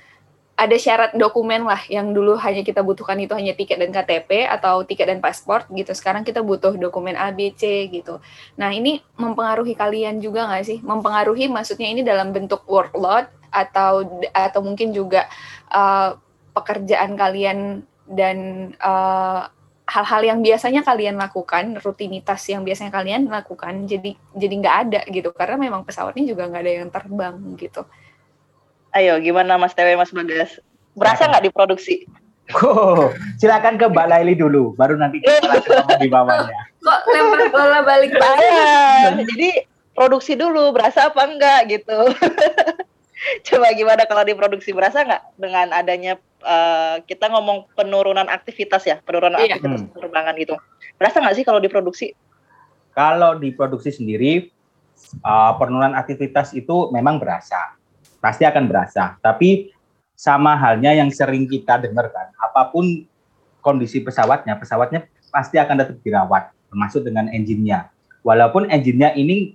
ada syarat dokumen lah yang dulu hanya kita butuhkan itu hanya tiket dan KTP atau tiket dan paspor gitu. Sekarang kita butuh dokumen ABC gitu. Nah ini mempengaruhi kalian juga nggak sih? Mempengaruhi maksudnya ini dalam bentuk workload atau atau mungkin juga uh, pekerjaan kalian dan eh, hal-hal yang biasanya kalian lakukan, rutinitas yang biasanya kalian lakukan, jadi jadi nggak ada gitu, karena memang pesawatnya juga nggak ada yang terbang gitu. Ayo, gimana Mas Tewe, Mas Bagas? Berasa nggak diproduksi? Oh, silakan ke Mbak Laili dulu, baru nanti kita di bawahnya. Kok lempar bola balik balik? Jadi produksi dulu, berasa apa enggak gitu. Coba gimana kalau diproduksi berasa nggak dengan adanya uh, kita ngomong penurunan aktivitas ya, penurunan iya. aktivitas hmm. penerbangan gitu. Berasa nggak sih kalau diproduksi? Kalau diproduksi sendiri, uh, penurunan aktivitas itu memang berasa, pasti akan berasa. Tapi sama halnya yang sering kita dengar kan, apa pun kondisi pesawatnya, pesawatnya pasti akan tetap dirawat, termasuk dengan engine-nya. Walaupun engine-nya ini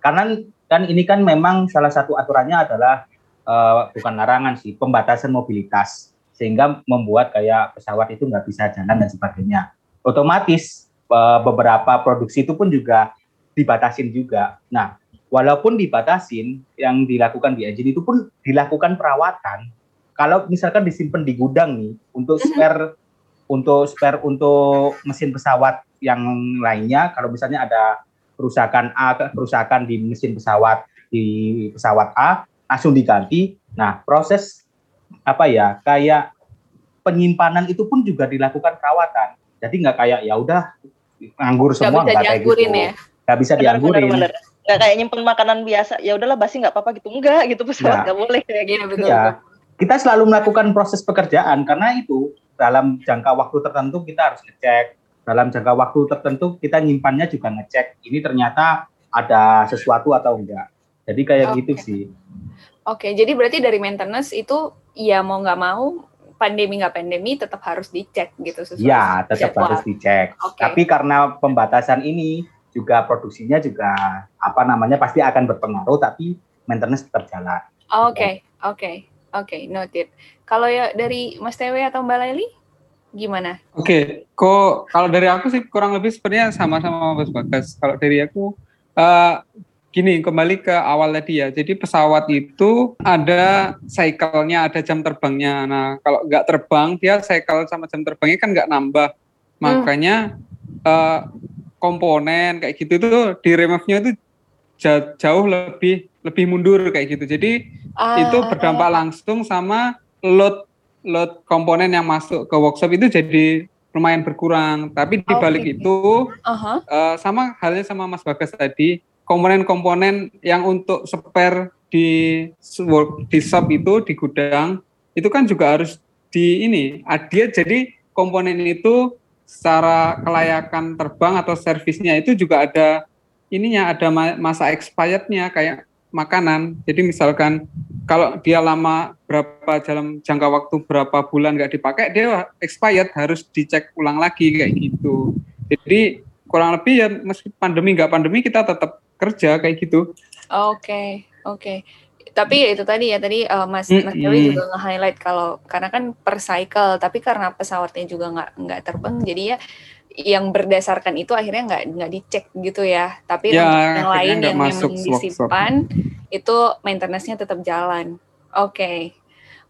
karena kan ini kan memang salah satu aturannya adalah uh, bukan larangan sih pembatasan mobilitas sehingga membuat kayak pesawat itu nggak bisa jalan dan sebagainya otomatis uh, beberapa produksi itu pun juga dibatasin juga nah walaupun dibatasin yang dilakukan di engine itu pun dilakukan perawatan kalau misalkan disimpan di gudang nih untuk mhm. spare untuk spare untuk mesin pesawat yang lainnya kalau misalnya ada kerusakan A, kerusakan di mesin pesawat di pesawat A langsung diganti. Nah, proses apa ya kayak penyimpanan itu pun juga dilakukan perawatan. Jadi nggak kayak ya udah nganggur semua nggak kayak gitu. Ya? Nggak bisa dianggurin. Bener, bener. Nggak kayak nyimpen makanan biasa. Ya udahlah basi nggak apa-apa gitu. Enggak gitu pesawat ya. nggak boleh kayak gitu. Betul, ya. Kita selalu melakukan proses pekerjaan karena itu dalam jangka waktu tertentu kita harus ngecek dalam jangka waktu tertentu kita nyimpannya juga ngecek ini ternyata ada sesuatu atau enggak. Jadi kayak okay. gitu sih. Oke, okay, jadi berarti dari maintenance itu ya mau nggak mau pandemi nggak pandemi tetap harus dicek gitu sesuai. Ya, tetap jadwal. harus dicek. Okay. Tapi karena pembatasan ini juga produksinya juga apa namanya pasti akan berpengaruh tapi maintenance tetap jalan. Oke, oke, okay, oke, okay, noted. Kalau ya dari Mas Tewe atau Mbak Leli? gimana? Oke, okay. kok kalau dari aku sih kurang lebih sebenarnya sama-sama Mas Bagas. Kalau dari aku uh, gini kembali ke awal tadi ya. Jadi pesawat itu ada cycle-nya, ada jam terbangnya. Nah, kalau nggak terbang dia cycle sama jam terbangnya kan nggak nambah. Hmm. Makanya uh, komponen kayak gitu itu di remove-nya itu jauh lebih lebih mundur kayak gitu. Jadi uh, itu berdampak uh, langsung sama load load komponen yang masuk ke workshop itu jadi lumayan berkurang. Tapi di balik okay. itu uh-huh. uh, sama halnya sama Mas Bagas tadi, komponen-komponen yang untuk spare di work di shop itu di gudang itu kan juga harus di ini dia jadi komponen itu secara kelayakan terbang atau servisnya itu juga ada ininya ada masa expirednya kayak makanan. Jadi misalkan kalau dia lama berapa dalam jangka waktu berapa bulan nggak dipakai dia expired harus dicek ulang lagi kayak gitu jadi kurang lebih ya meski pandemi nggak pandemi kita tetap kerja kayak gitu oke okay, oke okay. tapi ya itu tadi ya tadi uh, Mas mm -hmm. Mas Dewi juga nge-highlight kalau karena kan per cycle tapi karena pesawatnya juga nggak nggak terbang jadi ya yang berdasarkan itu akhirnya nggak nggak dicek gitu ya tapi ya, untuk yang lain yang memang disimpan itu maintenance-nya tetap jalan oke okay.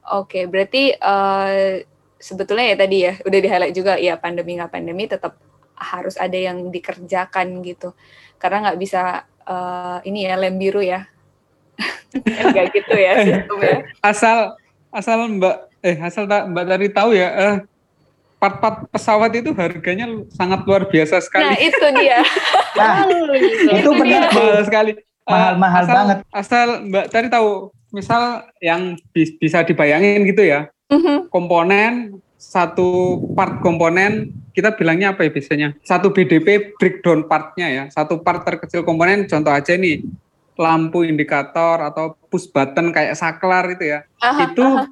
oke okay, berarti uh, sebetulnya ya tadi ya udah di highlight juga ya pandemi nggak pandemi tetap harus ada yang dikerjakan gitu karena nggak bisa uh, ini ya lem biru ya nggak gitu ya sistemnya asal asal mbak eh asal tak mbak tadi tahu ya uh, part-part pesawat itu harganya sangat luar biasa sekali. Nah itu dia. nah, itu benar mahal sekali. Mahal-mahal asal, banget. Asal Mbak tadi tahu, misal yang bisa dibayangin gitu ya, uh-huh. komponen satu part komponen kita bilangnya apa ya biasanya satu BDP breakdown partnya ya satu part terkecil komponen contoh aja nih lampu indikator atau push button kayak saklar itu ya aha, itu aha.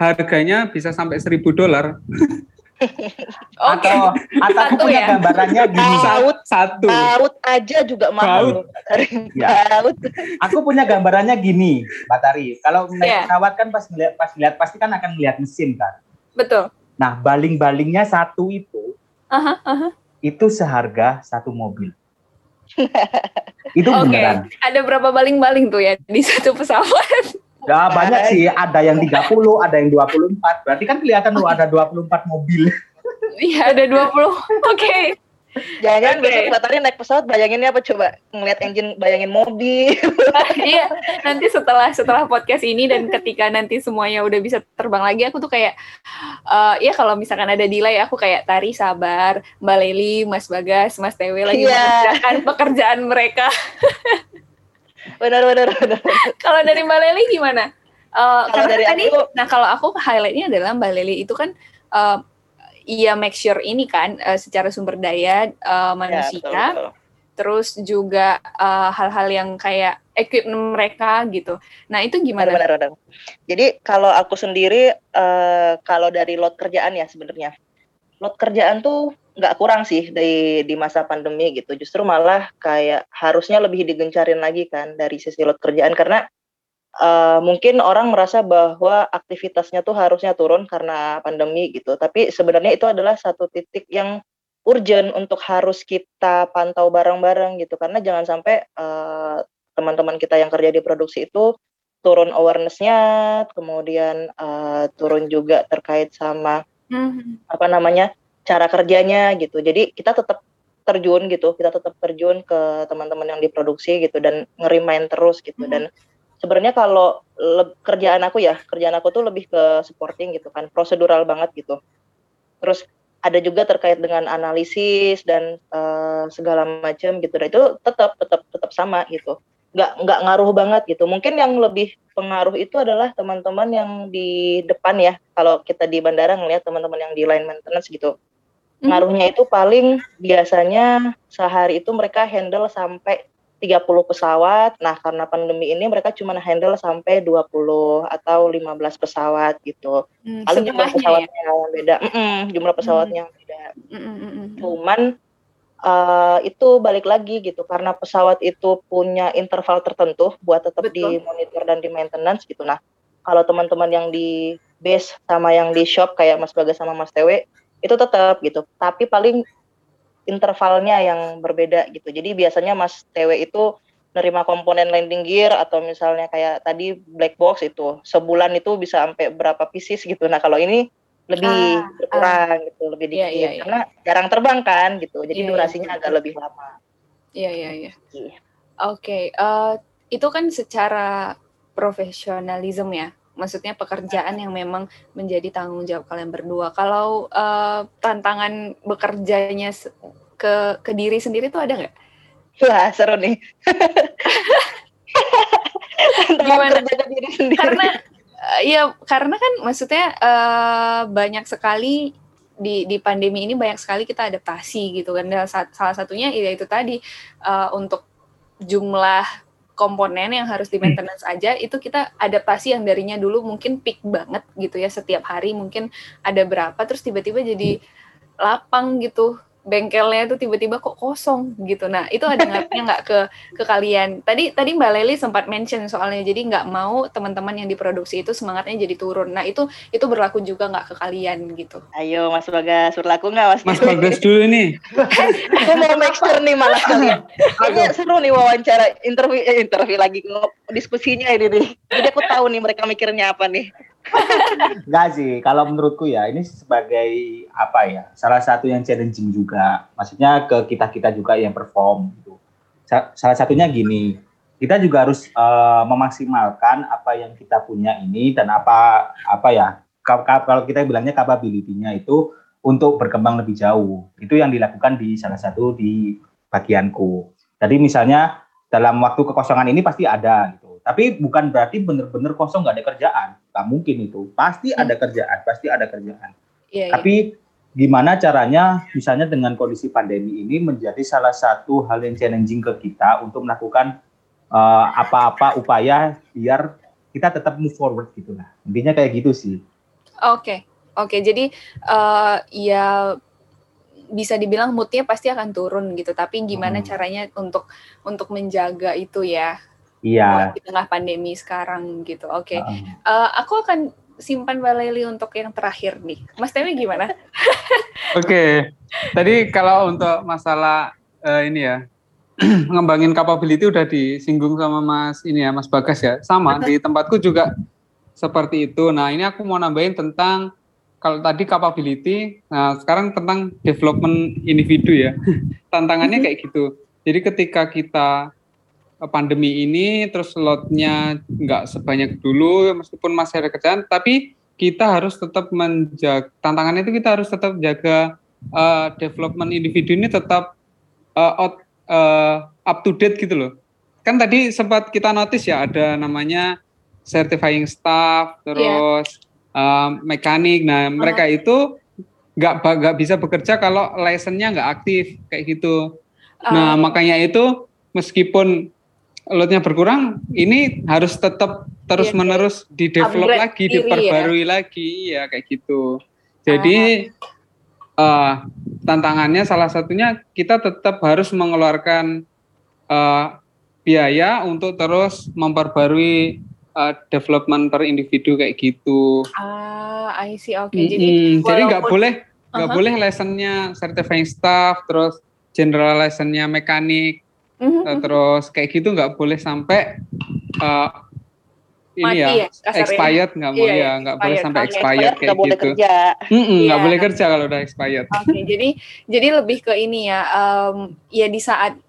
harganya bisa sampai seribu dolar Okay. Atau atau aku punya ya? gambarannya gini. Saut satu. Saut aja juga mahal. Ya. Aku punya gambarannya gini, Mbak Tari. Kalau naik yeah. pesawat kan pas ngeliat pas lihat pasti kan akan lihat mesin kan. Betul. Nah, baling-balingnya satu itu. Uh-huh, uh-huh. Itu seharga satu mobil. itu okay. beneran. Ada berapa baling-baling tuh ya di satu pesawat? Ya banyak sih, ada yang 30, ada yang 24. Berarti kan kelihatan lu ada 24 mobil. Iya, ada 20. Oke. Okay. Jangan-jangan okay. besok Batari naik pesawat bayanginnya apa coba? Ngeliat engine bayangin mobil. iya, nanti setelah setelah podcast ini dan ketika nanti semuanya udah bisa terbang lagi aku tuh kayak uh, ya kalau misalkan ada delay aku kayak Tari sabar, Mbak Leli, Mas Bagas, Mas Tewe lagi yeah. mengerjakan pekerjaan mereka benar benar benar. kalau dari Mbak Leli gimana? Uh, kalau dari tadi, aku, nah kalau aku highlightnya adalah Mbak Leli itu kan uh, iya make sure ini kan uh, secara sumber daya uh, manusia, ya, betul, betul. terus juga hal-hal uh, yang kayak equipment mereka gitu. Nah itu gimana? Benar, benar, benar. Jadi kalau aku sendiri uh, kalau dari lot kerjaan ya sebenarnya, lot kerjaan tuh nggak kurang sih di di masa pandemi gitu. Justru malah kayak harusnya lebih digencarin lagi kan dari sisi load kerjaan karena uh, mungkin orang merasa bahwa aktivitasnya tuh harusnya turun karena pandemi gitu. Tapi sebenarnya itu adalah satu titik yang urgent untuk harus kita pantau bareng-bareng gitu karena jangan sampai uh, teman-teman kita yang kerja di produksi itu turun awarenessnya, kemudian uh, turun juga terkait sama hmm. apa namanya cara kerjanya gitu. Jadi kita tetap terjun gitu, kita tetap terjun ke teman-teman yang diproduksi gitu dan ngerimain terus gitu. Hmm. Dan sebenarnya kalau kerjaan aku ya, kerjaan aku tuh lebih ke supporting gitu kan, prosedural banget gitu. Terus ada juga terkait dengan analisis dan uh, segala macam gitu. Dan itu tetap tetap tetap sama gitu. Nggak nggak ngaruh banget gitu. Mungkin yang lebih pengaruh itu adalah teman-teman yang di depan ya. Kalau kita di bandara ngelihat teman-teman yang di line maintenance gitu Hmm. Ngaruhnya itu paling biasanya sehari itu mereka handle sampai 30 pesawat. Nah, karena pandemi ini mereka cuma handle sampai 20 atau 15 pesawat gitu. Hmm, paling jumlah pesawatnya ya? yang beda. Mm -mm, jumlah pesawatnya hmm. yang beda. Mm -mm. Cuman uh, itu balik lagi gitu karena pesawat itu punya interval tertentu buat tetap di monitor dan di maintenance gitu. Nah, kalau teman-teman yang di base sama yang di shop kayak Mas Bagas sama Mas Tewe itu tetap gitu tapi paling intervalnya yang berbeda gitu. Jadi biasanya Mas Tewe itu nerima komponen landing gear atau misalnya kayak tadi black box itu sebulan itu bisa sampai berapa pieces gitu. Nah kalau ini lebih ah, berkurang ah. gitu lebih iya, dikit. iya, iya, karena jarang terbang kan gitu jadi iya, iya durasinya iya. agak lebih lama. Iya iya iya, iya. oke okay, uh, eh, itu kan secara profesionalisme ya maksudnya pekerjaan yang memang menjadi tanggung jawab kalian berdua. Kalau uh, tantangan bekerjanya ke ke diri sendiri tuh ada nggak? Wah seru nih. Gimana? Kerja ke diri sendiri. Karena uh, ya karena kan maksudnya uh, banyak sekali di di pandemi ini banyak sekali kita adaptasi gitu kan. Dan salah satunya ya itu tadi uh, untuk jumlah komponen yang harus di maintenance hmm. aja itu kita adaptasi yang darinya dulu mungkin peak banget gitu ya setiap hari mungkin ada berapa terus tiba-tiba jadi lapang gitu bengkelnya itu tiba-tiba kok kosong gitu. Nah itu ada ngaruhnya nggak ke ke kalian? Tadi tadi Mbak Leli sempat mention soalnya jadi nggak mau teman-teman yang diproduksi itu semangatnya jadi turun. Nah itu itu berlaku juga nggak ke kalian gitu? Ayo Mas Bagas berlaku nggak Mas? Mas Bagas dulu nih. Aku mau make sure nih malah kalian. Kayaknya seru nih wawancara interview eh, interview lagi diskusinya ini nih. Jadi aku tahu nih mereka mikirnya apa nih. Enggak sih, kalau menurutku ya ini sebagai apa ya, salah satu yang challenging juga. Maksudnya ke kita-kita juga yang perform gitu. Salah satunya gini, kita juga harus uh, memaksimalkan apa yang kita punya ini dan apa apa ya, kalau kita bilangnya capability-nya itu untuk berkembang lebih jauh. Itu yang dilakukan di salah satu di bagianku. Jadi misalnya dalam waktu kekosongan ini pasti ada gitu tapi bukan berarti benar-benar kosong nggak ada kerjaan. Gak mungkin itu. Pasti hmm. ada kerjaan, pasti ada kerjaan. Ya, Tapi ya. gimana caranya misalnya dengan kondisi pandemi ini menjadi salah satu hal yang challenging ke kita untuk melakukan uh, apa-apa upaya biar kita tetap move forward gitu lah. Intinya kayak gitu sih. Oke. Okay. Oke, okay, jadi uh, ya bisa dibilang moodnya pasti akan turun gitu. Tapi gimana hmm. caranya untuk untuk menjaga itu ya? Iya. Di tengah pandemi sekarang gitu. Oke. Okay. Uh. Uh, aku akan simpan Baleli untuk yang terakhir nih. Mas Temi gimana? Oke. okay. Tadi kalau untuk masalah uh, ini ya ngembangin capability udah disinggung sama Mas ini ya Mas Bagas ya. Sama di tempatku juga seperti itu. Nah, ini aku mau nambahin tentang kalau tadi capability, nah sekarang tentang development individu ya. Tantangannya mm-hmm. kayak gitu. Jadi ketika kita pandemi ini terus slotnya nggak sebanyak dulu meskipun masih ada kerjaan tapi kita harus tetap menjaga tantangannya itu kita harus tetap jaga uh, development individu ini tetap uh, out, uh, up to date gitu loh kan tadi sempat kita notice ya ada namanya certifying staff terus yeah. uh, mekanik nah mereka uh. itu nggak nggak bisa bekerja kalau license-nya nggak aktif kayak gitu nah uh. makanya itu meskipun lotnya berkurang, ini harus tetap terus iya, menerus di develop lagi, ya. diperbarui ya. lagi, ya kayak gitu. Jadi uh, tantangannya salah satunya kita tetap harus mengeluarkan uh, biaya untuk terus memperbarui uh, development per individu kayak gitu. Ah, I see. Oke. Okay. Jadi hmm, jadi nggak boleh nggak uh -huh. boleh lessonnya certifying staff, terus general lessonnya mekanik, Mm-hmm. Terus kayak gitu nggak boleh sampai uh, ini ya, ya expired nggak mau iya, ya nggak boleh sampai expired, expired kayak gak gitu. Nggak iya. boleh kerja kalau udah expired. Oke, okay, jadi jadi lebih ke ini ya, um, ya di saat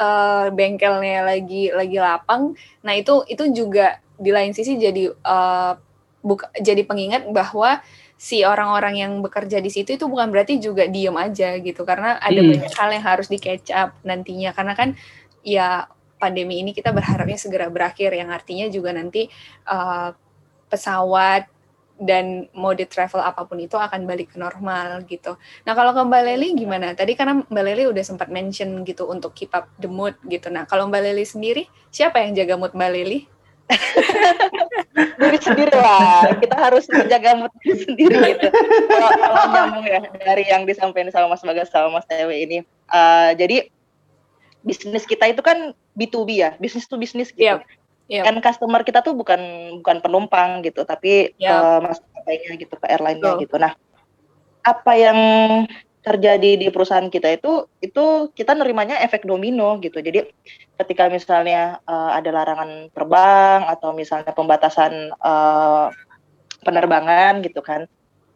uh, bengkelnya lagi lagi lapang, nah itu itu juga di lain sisi jadi uh, buka, jadi pengingat bahwa si orang-orang yang bekerja di situ itu bukan berarti juga diem aja gitu karena ada hmm. banyak hal yang harus di catch up nantinya karena kan ya pandemi ini kita berharapnya segera berakhir yang artinya juga nanti uh, pesawat dan mode travel apa pun itu akan balik ke normal gitu. Nah kalau ke Mbak Leli gimana? Tadi karena Mbak Leli udah sempat mention gitu untuk keep up the mood gitu. Nah kalau Mbak Leli sendiri, siapa yang jaga mood Mbak Leli? diri sendiri lah kita harus menjaga mood diri sendiri gitu kalau nyambung ya dari yang disampaikan sama Mas Bagas sama Mas Ewe ini uh, jadi bisnis kita itu kan B2B ya bisnis to bisnis gitu yep. Yep. kan customer kita tuh bukan bukan penumpang gitu tapi yep. uh, maskapainya gitu ke airline-nya gitu nah apa yang terjadi di perusahaan kita itu itu kita nerimanya efek domino gitu. Jadi ketika misalnya uh, ada larangan terbang atau misalnya pembatasan uh, penerbangan gitu kan,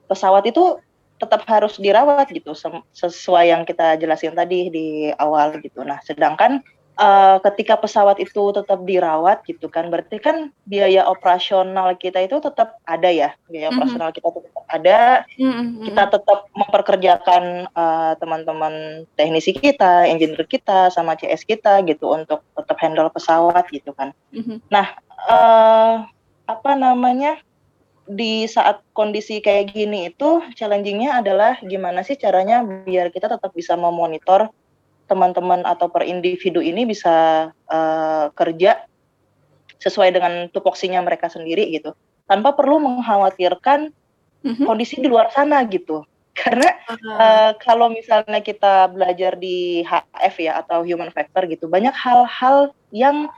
pesawat itu tetap harus dirawat gitu sesuai yang kita jelasin tadi di awal gitu. Nah, sedangkan uh, ketika pesawat itu tetap dirawat gitu kan berarti kan biaya operasional kita itu tetap ada ya biaya mm -hmm. operasional kita tetap ada mm -hmm. kita tetap memperkerjakan uh, teman-teman teknisi kita engineer kita sama CS kita gitu untuk tetap handle pesawat gitu kan mm -hmm. nah uh, apa namanya di saat kondisi kayak gini itu challengingnya adalah gimana sih caranya biar kita tetap bisa memonitor teman-teman atau per individu ini bisa uh, kerja sesuai dengan tupoksinya mereka sendiri gitu tanpa perlu mengkhawatirkan mm-hmm. kondisi di luar sana gitu karena uh-huh. uh, kalau misalnya kita belajar di HF ya atau human factor gitu banyak hal-hal yang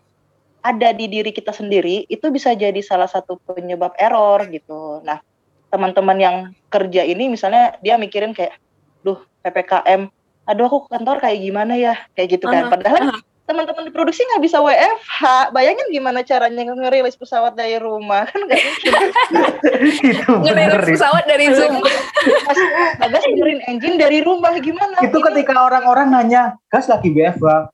ada di diri kita sendiri itu bisa jadi salah satu penyebab error gitu nah teman-teman yang kerja ini misalnya dia mikirin kayak duh ppkm aduh aku ke kantor kayak gimana ya kayak gitu kan uh -huh. padahal uh -huh. teman-teman di produksi nggak bisa WFH bayangin gimana caranya ngerilis pesawat dari rumah kan nggak mungkin ngerilis pesawat dari zoom Mas Bagas benerin engine dari rumah gimana itu ketika orang-orang nanya gas lagi WFH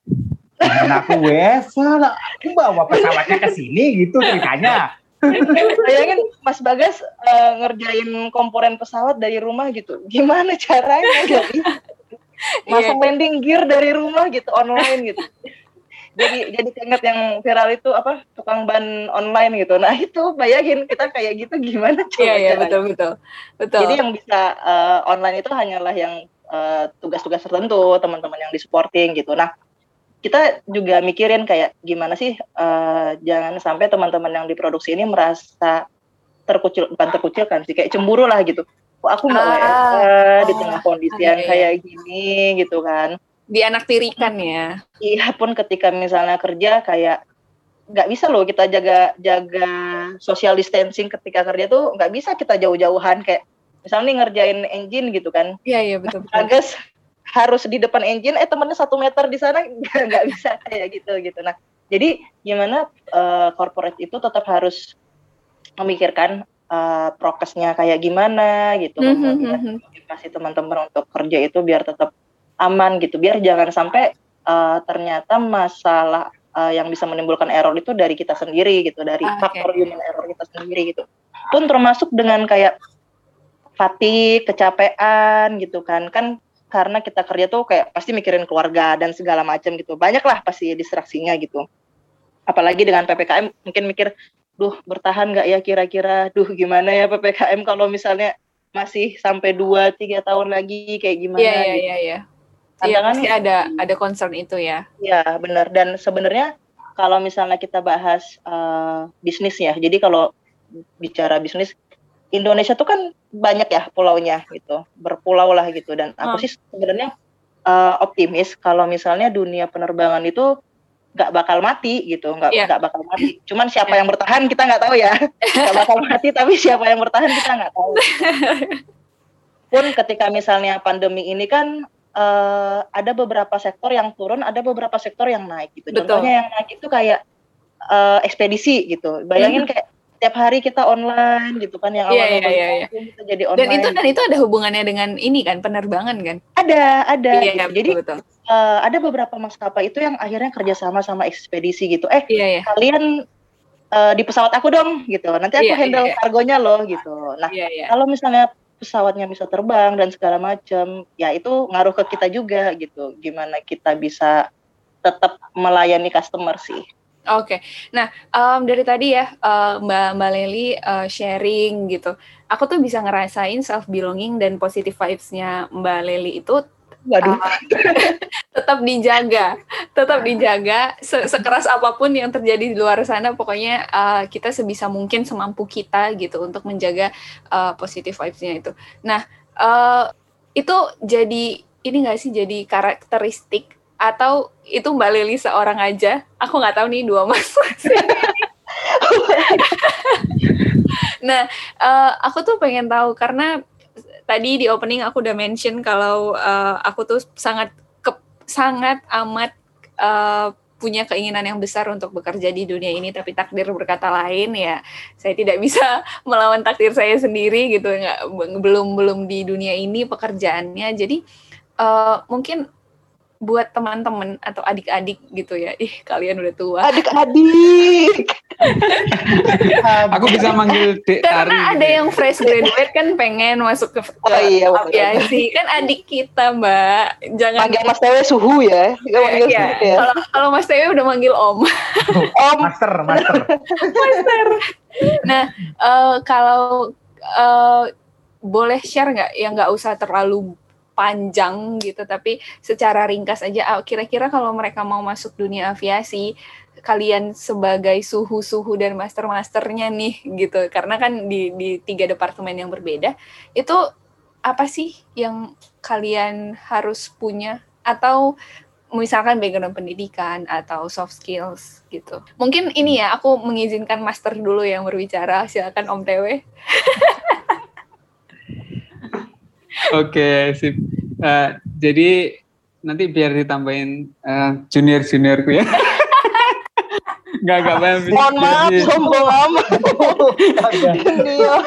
Mana aku WFH lah, aku bawa pesawatnya ke sini gitu ceritanya. Bayangin Mas Bagas uh, ngerjain komponen pesawat dari rumah gitu. Gimana caranya? masuk yeah. landing gear dari rumah gitu online gitu. Jadi jadi keinget yang viral itu apa tukang ban online gitu. Nah itu bayangin kita kayak gitu gimana coba yeah, yeah, betul betul betul. Jadi yang bisa uh, online itu hanyalah yang eh, tugas-tugas uh, tertentu teman-teman yang di supporting gitu. Nah kita juga mikirin kayak gimana sih uh, jangan sampai teman-teman yang di produksi ini merasa terkucil bukan terkucilkan sih kayak cemburu lah gitu kok aku nggak ah, WFH oh, di tengah kondisi okay. yang kayak gini gitu kan. Di anak tirikan ya? Iya pun ketika misalnya kerja kayak nggak bisa loh kita jaga jaga social distancing ketika kerja tuh nggak bisa kita jauh-jauhan kayak misalnya ngerjain engine gitu kan. Iya iya betul, betul. Agus harus di depan engine eh temennya satu meter di sana nggak bisa kayak gitu gitu. Nah jadi gimana uh, corporate itu tetap harus memikirkan uh, prokesnya kayak gimana gitu mm -hmm. kasih teman-teman untuk kerja itu biar tetap aman gitu. Biar jangan sampai uh, ternyata masalah uh, yang bisa menimbulkan error itu dari kita sendiri gitu dari ah, okay. faktor human error kita sendiri gitu. Pun termasuk dengan kayak fatigue kecapean gitu kan. Kan karena kita kerja tuh kayak pasti mikirin keluarga dan segala macam gitu. Banyak lah pasti distraksinya gitu. Apalagi dengan ppkm mungkin mikir duh bertahan nggak ya kira-kira duh gimana ya ppkm kalau misalnya masih sampai dua tiga tahun lagi kayak gimana Iya iya gitu. iya iya. Iya pasti ada ada concern itu ya. Iya benar dan sebenarnya kalau misalnya kita bahas uh, bisnis ya. Jadi kalau bicara bisnis Indonesia tuh kan banyak ya pulaunya gitu, berpulau lah gitu dan aku hmm. sih sebenarnya uh, optimis kalau misalnya dunia penerbangan itu nggak bakal mati gitu nggak yeah. nggak bakal mati cuman siapa yeah. yang bertahan kita nggak tahu ya nggak bakal mati tapi siapa yang bertahan kita nggak tahu pun ketika misalnya pandemi ini kan uh, ada beberapa sektor yang turun ada beberapa sektor yang naik gitu Betul. contohnya yang naik itu kayak uh, ekspedisi gitu bayangin hmm. kayak tiap hari kita online gitu kan yang iya, awalnya yeah, yeah, yeah, kita jadi online. Dan itu dan itu ada hubungannya dengan ini kan penerbangan kan? Ada, ada. Yeah, gitu. jadi betul. Uh, ada beberapa maskapai itu yang akhirnya kerjasama sama ekspedisi gitu. Eh, yeah, yeah. kalian uh, di pesawat aku dong gitu. Nanti aku yeah, handle yeah, yeah. kargonya loh gitu. Nah, yeah, yeah. kalau misalnya pesawatnya bisa terbang dan segala macam, ya itu ngaruh ke kita juga gitu. Gimana kita bisa tetap melayani customer sih. Oke, okay. nah um, dari tadi ya uh, Mbak Mbak Leli uh, sharing gitu, aku tuh bisa ngerasain self belonging dan positive vibes-nya Mbak Leli itu Waduh. Uh, tetap dijaga, tetap dijaga se sekeras apa pun yang terjadi di luar sana, pokoknya uh, kita sebisa mungkin semampu kita gitu untuk menjaga uh, positive vibes-nya itu. Nah, uh, itu jadi ini nggak sih jadi karakteristik atau itu Mbak Lili seorang aja? Aku nggak tahu nih dua mas. nah, uh, aku tuh pengen tahu karena tadi di opening aku udah mention kalau uh, aku tuh sangat ke, sangat amat uh, punya keinginan yang besar untuk bekerja di dunia ini tapi takdir berkata lain ya saya tidak bisa melawan takdir saya sendiri gitu nggak belum belum di dunia ini pekerjaannya jadi uh, mungkin buat teman-teman atau adik-adik gitu ya. Ih, kalian udah tua. Adik-adik. Aku bisa manggil Dek Karena ada yang fresh graduate kan pengen masuk ke, oh, iya, aviasi. Kan adik kita, Mbak. Jangan manggil Mas Tewe suhu ya. Iya. ya. Kalau kalau Mas Tewe udah manggil Om. om. Master, master. master. Nah, uh, kalau uh, boleh share nggak yang nggak usah terlalu panjang gitu tapi secara ringkas aja ah, kira-kira kalau mereka mau masuk dunia aviasi kalian sebagai suhu-suhu dan master-masternya nih gitu karena kan di di tiga departemen yang berbeda itu apa sih yang kalian harus punya atau misalkan background pendidikan atau soft skills gitu. Mungkin ini ya aku mengizinkan master dulu yang berbicara. Silakan Om Tewe. Oke, sip. Uh, jadi nanti biar ditambahin uh, junior juniorku ya. Enggak enggak paham. Mohon maaf, sombong amat. Junior.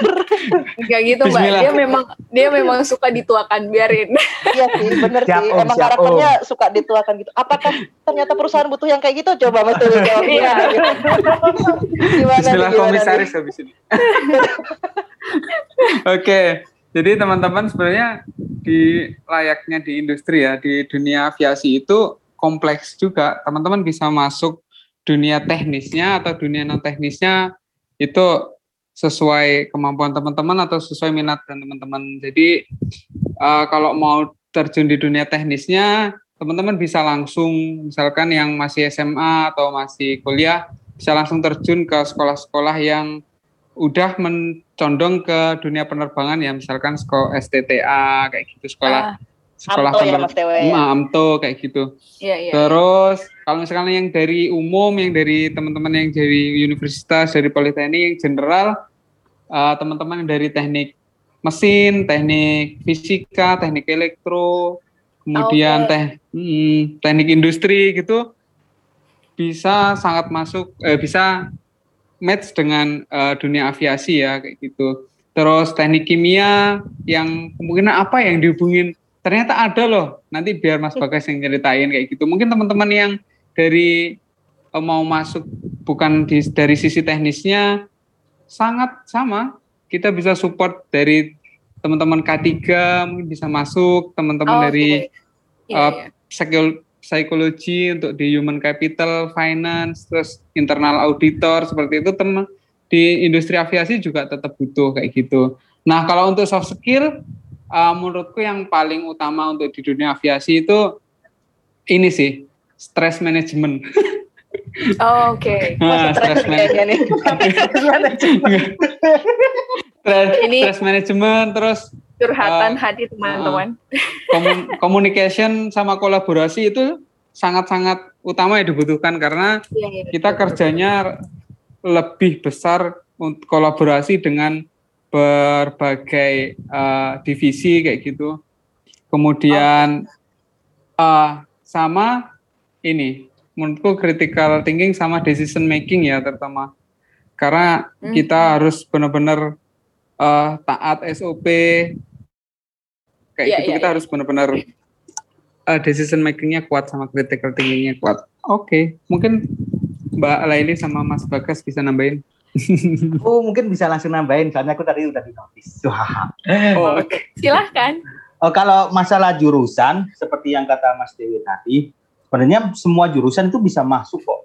Enggak gitu, Mbak. Dia memang dia memang suka dituakan, biarin. iya sih, bener siap sih. Om, Emang karakternya om. suka dituakan gitu. Apakah ternyata perusahaan butuh yang kayak gitu? Coba Mas Dewi jawab. Iya. Gimana Bismillah komisaris habis ini. Oke. Jadi teman-teman sebenarnya di layaknya di industri ya, di dunia aviasi itu kompleks juga. Teman-teman bisa masuk dunia teknisnya atau dunia non teknisnya itu sesuai kemampuan teman-teman atau sesuai minat dan teman-teman. Jadi uh, kalau mau terjun di dunia teknisnya, teman-teman bisa langsung misalkan yang masih SMA atau masih kuliah bisa langsung terjun ke sekolah-sekolah yang udah mencondong ke dunia penerbangan ya misalkan sekolah STTA kayak gitu sekolah ah, sekolah Amto ya, ya. Amto kayak gitu. Ya, ya, Terus kalau misalkan yang dari umum yang dari teman-teman yang dari universitas dari politeknik yang general uh, teman-teman yang dari teknik mesin, teknik fisika, teknik elektro, kemudian okay. teh hmm, teknik industri gitu bisa sangat masuk eh, bisa match dengan uh, dunia aviasi ya kayak gitu. Terus teknik kimia yang kemungkinan apa yang dihubungin ternyata ada loh. Nanti biar Mas Bagas yang ceritain kayak gitu. Mungkin teman-teman yang dari uh, mau masuk bukan di, dari sisi teknisnya sangat sama. Kita bisa support dari teman-teman K3 mungkin bisa masuk, teman-teman oh, dari okay. uh, yeah, yeah psikologi untuk di human capital, finance, terus internal auditor seperti itu teman di industri aviasi juga tetap butuh kayak gitu. Nah kalau untuk soft skill, uh, menurutku yang paling utama untuk di dunia aviasi itu ini sih stress management. Oh, Oke. Okay. Nah, stress management. stress, stress management terus curhatan uh, hati teman-teman. Uh, communication sama kolaborasi itu sangat-sangat utama yang dibutuhkan karena ya, ya, kita kerjanya lebih besar untuk kolaborasi dengan berbagai uh, divisi kayak gitu. Kemudian oh. uh, sama ini menurutku critical thinking sama decision making ya terutama karena hmm. kita harus benar-benar uh, taat SOP kayak ya, gitu ya, kita ya. harus benar-benar uh, decision makingnya kuat sama critical thinkingnya kuat. Oke, okay. mungkin Mbak Laili sama Mas Bagas bisa nambahin. oh mungkin bisa langsung nambahin soalnya aku tadi udah di notice. oh, okay. silahkan. Oh, kalau masalah jurusan seperti yang kata Mas Dewi tadi, sebenarnya semua jurusan itu bisa masuk kok.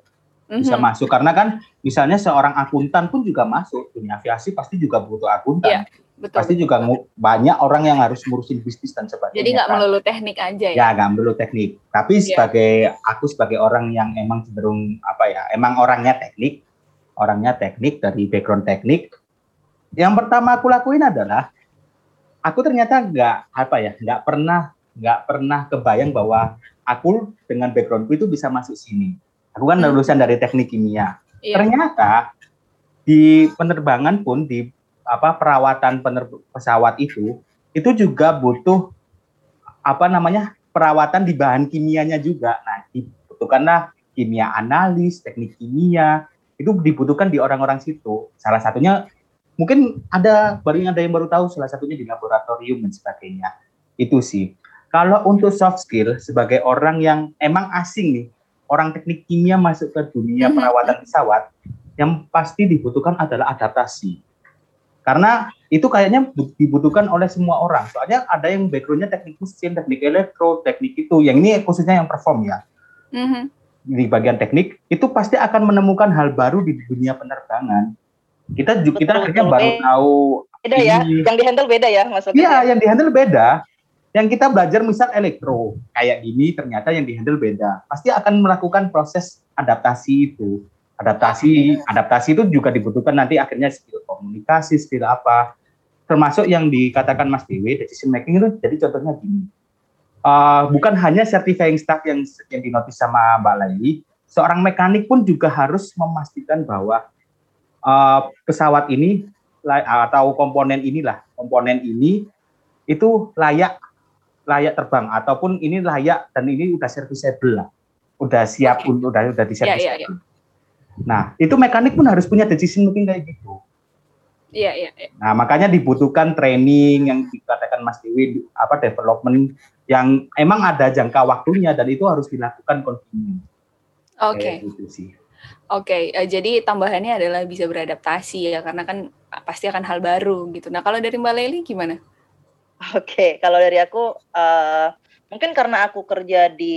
bisa Mhm. masuk karena kan misalnya seorang akuntan pun juga masuk dunia aviasi pasti juga butuh akuntan Iya, Betul. pasti juga banyak orang yang harus ngurusin bisnis dan sebagainya Jadi nggak kan. melulu teknik aja ya. ya nggak melulu teknik tapi Iya. sebagai aku sebagai orang yang emang cenderung apa ya emang orangnya teknik orangnya teknik dari background teknik yang pertama aku lakuin adalah aku ternyata nggak apa ya nggak pernah nggak pernah kebayang bahwa aku dengan backgroundku itu bisa masuk sini aku kan Hmm. lulusan dari teknik kimia Iya. ternyata di penerbangan pun di apa perawatan pener- pesawat itu itu juga butuh apa namanya perawatan di bahan kimianya juga. Nah, dibutuhkanlah kimia analis, teknik kimia itu dibutuhkan di orang-orang situ. Salah satunya mungkin ada baru ada yang baru tahu salah satunya di laboratorium dan sebagainya. Itu sih. Kalau untuk soft skill sebagai orang yang emang asing nih, orang teknik kimia masuk ke dunia Mhm. perawatan pesawat, yang pasti dibutuhkan adalah adaptasi. Karena itu kayaknya bu- dibutuhkan oleh semua orang. Soalnya ada yang backgroundnya teknik mesin, teknik elektro, teknik itu. Yang ini khususnya yang perform ya. Mhm. Di bagian teknik itu pasti akan menemukan hal baru di dunia penerbangan. Kita ju- kita Betul, akhirnya betul. baru Eh, tahu Beda ya, Ini. yang dihandle beda ya maksudnya. Iya, yang dihandle beda. Yang kita belajar misal elektro kayak gini, ternyata yang dihandle beda. Pasti akan melakukan proses adaptasi itu. Adaptasi, adaptasi itu juga dibutuhkan nanti akhirnya skill komunikasi, skill apa. Termasuk yang dikatakan Mas Dewi, decision making itu jadi contohnya gini. Uh, bukan hanya certifying staff yang yang dinotis sama Mbak Laili, seorang mekanik pun juga harus memastikan bahwa uh, pesawat ini atau komponen inilah komponen ini itu layak layak terbang ataupun ini layak dan ini udah serviceable lah udah siap Oke. udah udah di Iya, iya, iya. nah itu mekanik pun harus punya decision making kayak gitu Iya, iya, iya. nah makanya dibutuhkan training yang dikatakan Mas Dewi apa development yang emang ada jangka waktunya dan itu harus dilakukan kontinu Oke. Kayak gitu sih Oke, eh, jadi tambahannya adalah bisa beradaptasi ya, karena kan pasti akan hal baru gitu. Nah, kalau dari Mbak Leli gimana? Oke, kalau dari aku eh, mungkin karena aku kerja di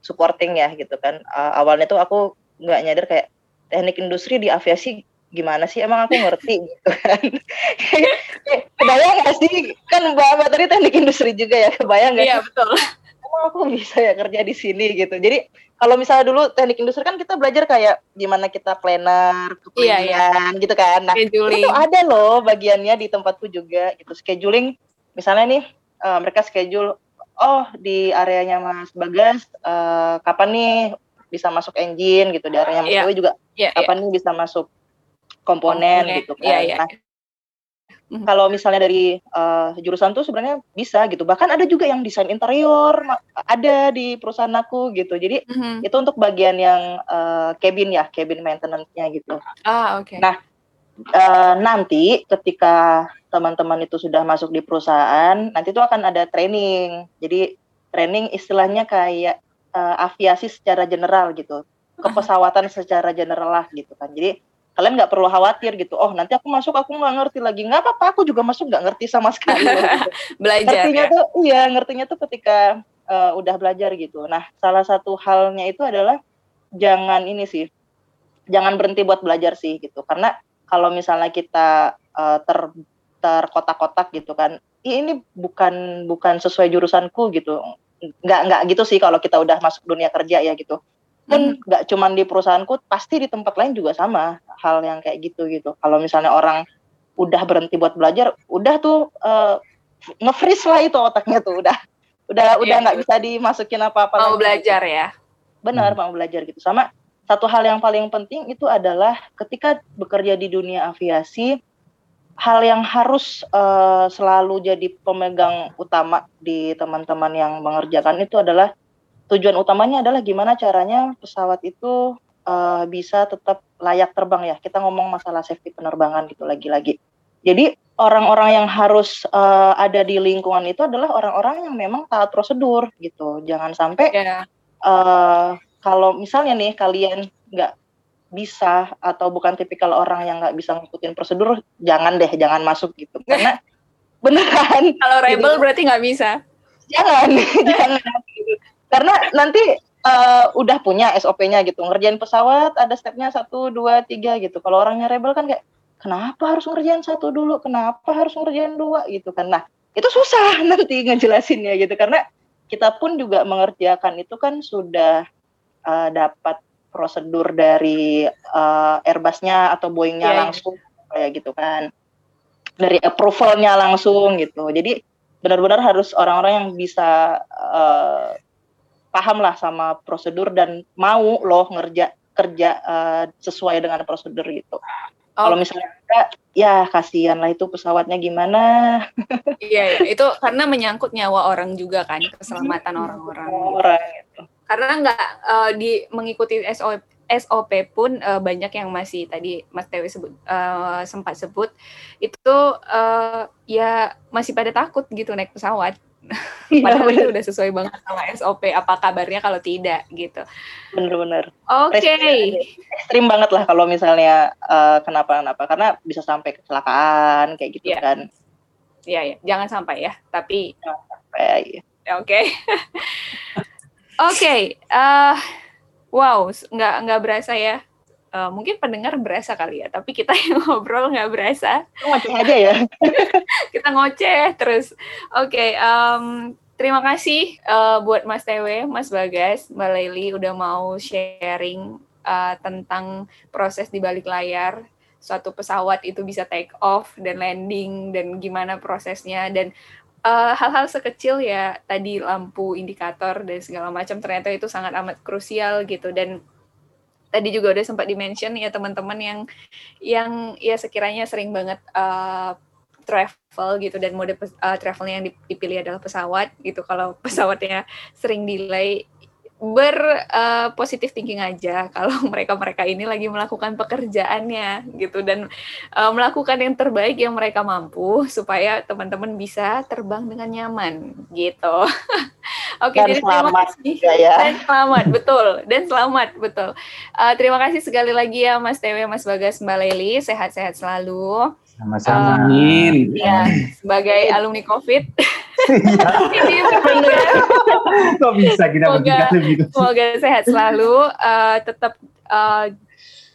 supporting ya gitu kan. Eh, awalnya tuh aku nggak nyadar kayak teknik industri di aviasi gimana sih emang aku ngerti gitu kan. Kebayang nggak sih kan Mbak Mbak tadi teknik industri juga ya kebayang nggak Iya, sih betul. emang aku bisa ya kerja di sini gitu. Jadi kalau misalnya dulu teknik industri kan kita belajar kayak gimana kita planner, Iya, iya. keplanian gitu kan. Nah, Scheduling. itu ada loh bagiannya di tempatku juga gitu scheduling misalnya nih eh, mereka schedule oh di areanya Mas Bagas eh, kapan nih bisa masuk engine gitu di areanya Mas Iya. Dewi juga Iya, iya. kapan nih bisa masuk komponen, Komponen. gitu kan Iya, iya. Nah, kalau misalnya dari eh, jurusan tuh sebenarnya bisa gitu bahkan ada juga yang desain interior ada di perusahaan aku gitu jadi Mhm. itu untuk bagian yang eh, cabin ya cabin maintenance-nya gitu Ah, oke. Nah, eh, nanti ketika teman-teman itu sudah masuk di perusahaan, nanti itu akan ada training. Jadi training istilahnya kayak eh, aviasi secara general gitu, kepesawatan secara general lah gitu kan. Jadi kalian nggak perlu khawatir gitu. Oh nanti aku masuk aku nggak ngerti lagi. Nggak apa-apa, aku juga masuk nggak ngerti sama sekali. gitu. Belajar ngertinya ya. tuh iya ngertinya tuh ketika eh, udah belajar gitu nah salah satu halnya itu adalah jangan ini sih jangan berhenti buat belajar sih gitu karena kalau misalnya kita eh, ter terkotak-kotak gitu kan "Ih, ini bukan bukan sesuai jurusanku gitu nggak nggak gitu sih kalau kita udah masuk dunia kerja ya gitu pun nggak cuman di perusahaanku pasti di tempat lain juga sama hal yang kayak gitu gitu kalau misalnya orang udah berhenti buat belajar udah tuh eh, nge-freeze lah itu otaknya tuh udah udah udah Iya. nggak bisa dimasukin apa-apa Mau lagi. belajar ya. benar mau belajar gitu sama satu hal yang paling penting itu adalah ketika bekerja di dunia aviasi hal yang harus eh, selalu jadi pemegang utama di teman-teman yang mengerjakan itu adalah tujuan utamanya adalah gimana caranya pesawat itu eh, bisa tetap layak terbang ya kita ngomong masalah safety penerbangan gitu lagi-lagi jadi orang-orang yang harus eh, ada di lingkungan itu adalah orang-orang yang memang taat prosedur gitu jangan sampai Ya. eh kalau misalnya nih kalian nggak bisa atau bukan tipikal orang yang nggak bisa ngikutin prosedur, jangan deh, jangan masuk gitu. Karena beneran, Kalau rebel Jadi- berarti nggak bisa. jangan, jangan. Karena nanti uh, udah punya SOP-nya gitu ngerjain pesawat ada stepnya satu dua tiga gitu. Kalau orangnya rebel kan kayak kenapa harus ngerjain satu dulu? Kenapa harus ngerjain dua? Gitu kan. Nah itu susah nanti ngejelasinnya gitu. Karena kita pun juga mengerjakan itu kan sudah uh, dapat prosedur dari uh, Airbusnya atau Boeingnya yeah, iya. langsung kayak gitu kan. Dari approvalnya langsung gitu. Jadi benar-benar harus orang-orang yang bisa uh, paham lah sama prosedur dan mau loh ngerja kerja uh, sesuai dengan prosedur gitu. Oh. Kalau misalnya enggak, ya kasihan lah itu pesawatnya gimana. iya, iya, itu karena menyangkut nyawa orang juga kan, keselamatan hmm. orang-orang. Orang gitu. Karena nggak uh, di mengikuti SOP SOP pun uh, banyak yang masih tadi Mas Tewi sebut uh, sempat sebut itu uh, ya masih pada takut gitu naik pesawat Iya, Padahal itu udah sesuai banget sama SOP. Apa kabarnya kalau tidak gitu? Bener-bener. Oke. Okay. Ekstrim banget lah kalau misalnya uh, kenapa-kenapa karena bisa sampai kecelakaan kayak gitu yeah. kan. Iya ya, jangan sampai ya. Tapi jangan sampai. Ya, oke. Oke. Eh, wow, nggak nggak berasa ya uh, mungkin pendengar berasa kali ya, tapi kita yang ngobrol nggak berasa. Ngoceh aja ya. kita ngoceh terus. Oke, okay, um, terima kasih uh, buat Mas Tewe, Mas Bagas, Mbak Leli udah mau sharing uh, tentang proses di balik layar suatu pesawat itu bisa take off dan landing dan gimana prosesnya dan hal-hal uh, sekecil ya tadi lampu indikator dan segala macam ternyata itu sangat amat krusial gitu. Dan tadi juga udah sempat dimention ya teman-teman yang yang ya sekiranya sering banget uh, travel gitu dan mode uh, travelnya yang dipilih adalah pesawat gitu. Kalau pesawatnya sering delay berpositif uh, thinking aja kalau mereka-mereka ini lagi melakukan pekerjaannya gitu dan uh, melakukan yang terbaik yang mereka mampu supaya teman-teman bisa terbang dengan nyaman gitu. Oke, okay, jadi terima kasih ya. dan selamat betul dan selamat betul. Uh, terima kasih sekali lagi ya Mas Tewe, Mas Bagas, Mbak Leli, sehat-sehat selalu. Sama-sama. Uh, ya, sebagai alumni COVID. ini Kok bisa kita semoga, gitu? Semoga sehat selalu, uh, tetap uh,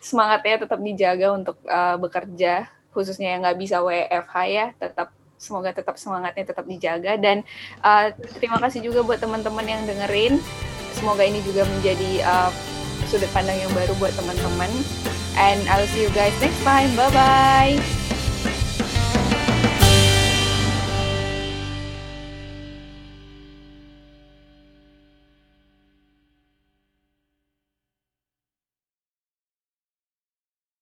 semangatnya tetap dijaga untuk uh, bekerja, khususnya yang nggak bisa WFH ya, tetap semoga tetap semangatnya tetap dijaga dan uh, terima kasih juga buat teman-teman yang dengerin. Semoga ini juga menjadi uh, sudut pandang yang baru buat teman-teman. And I'll see you guys next time. Bye bye.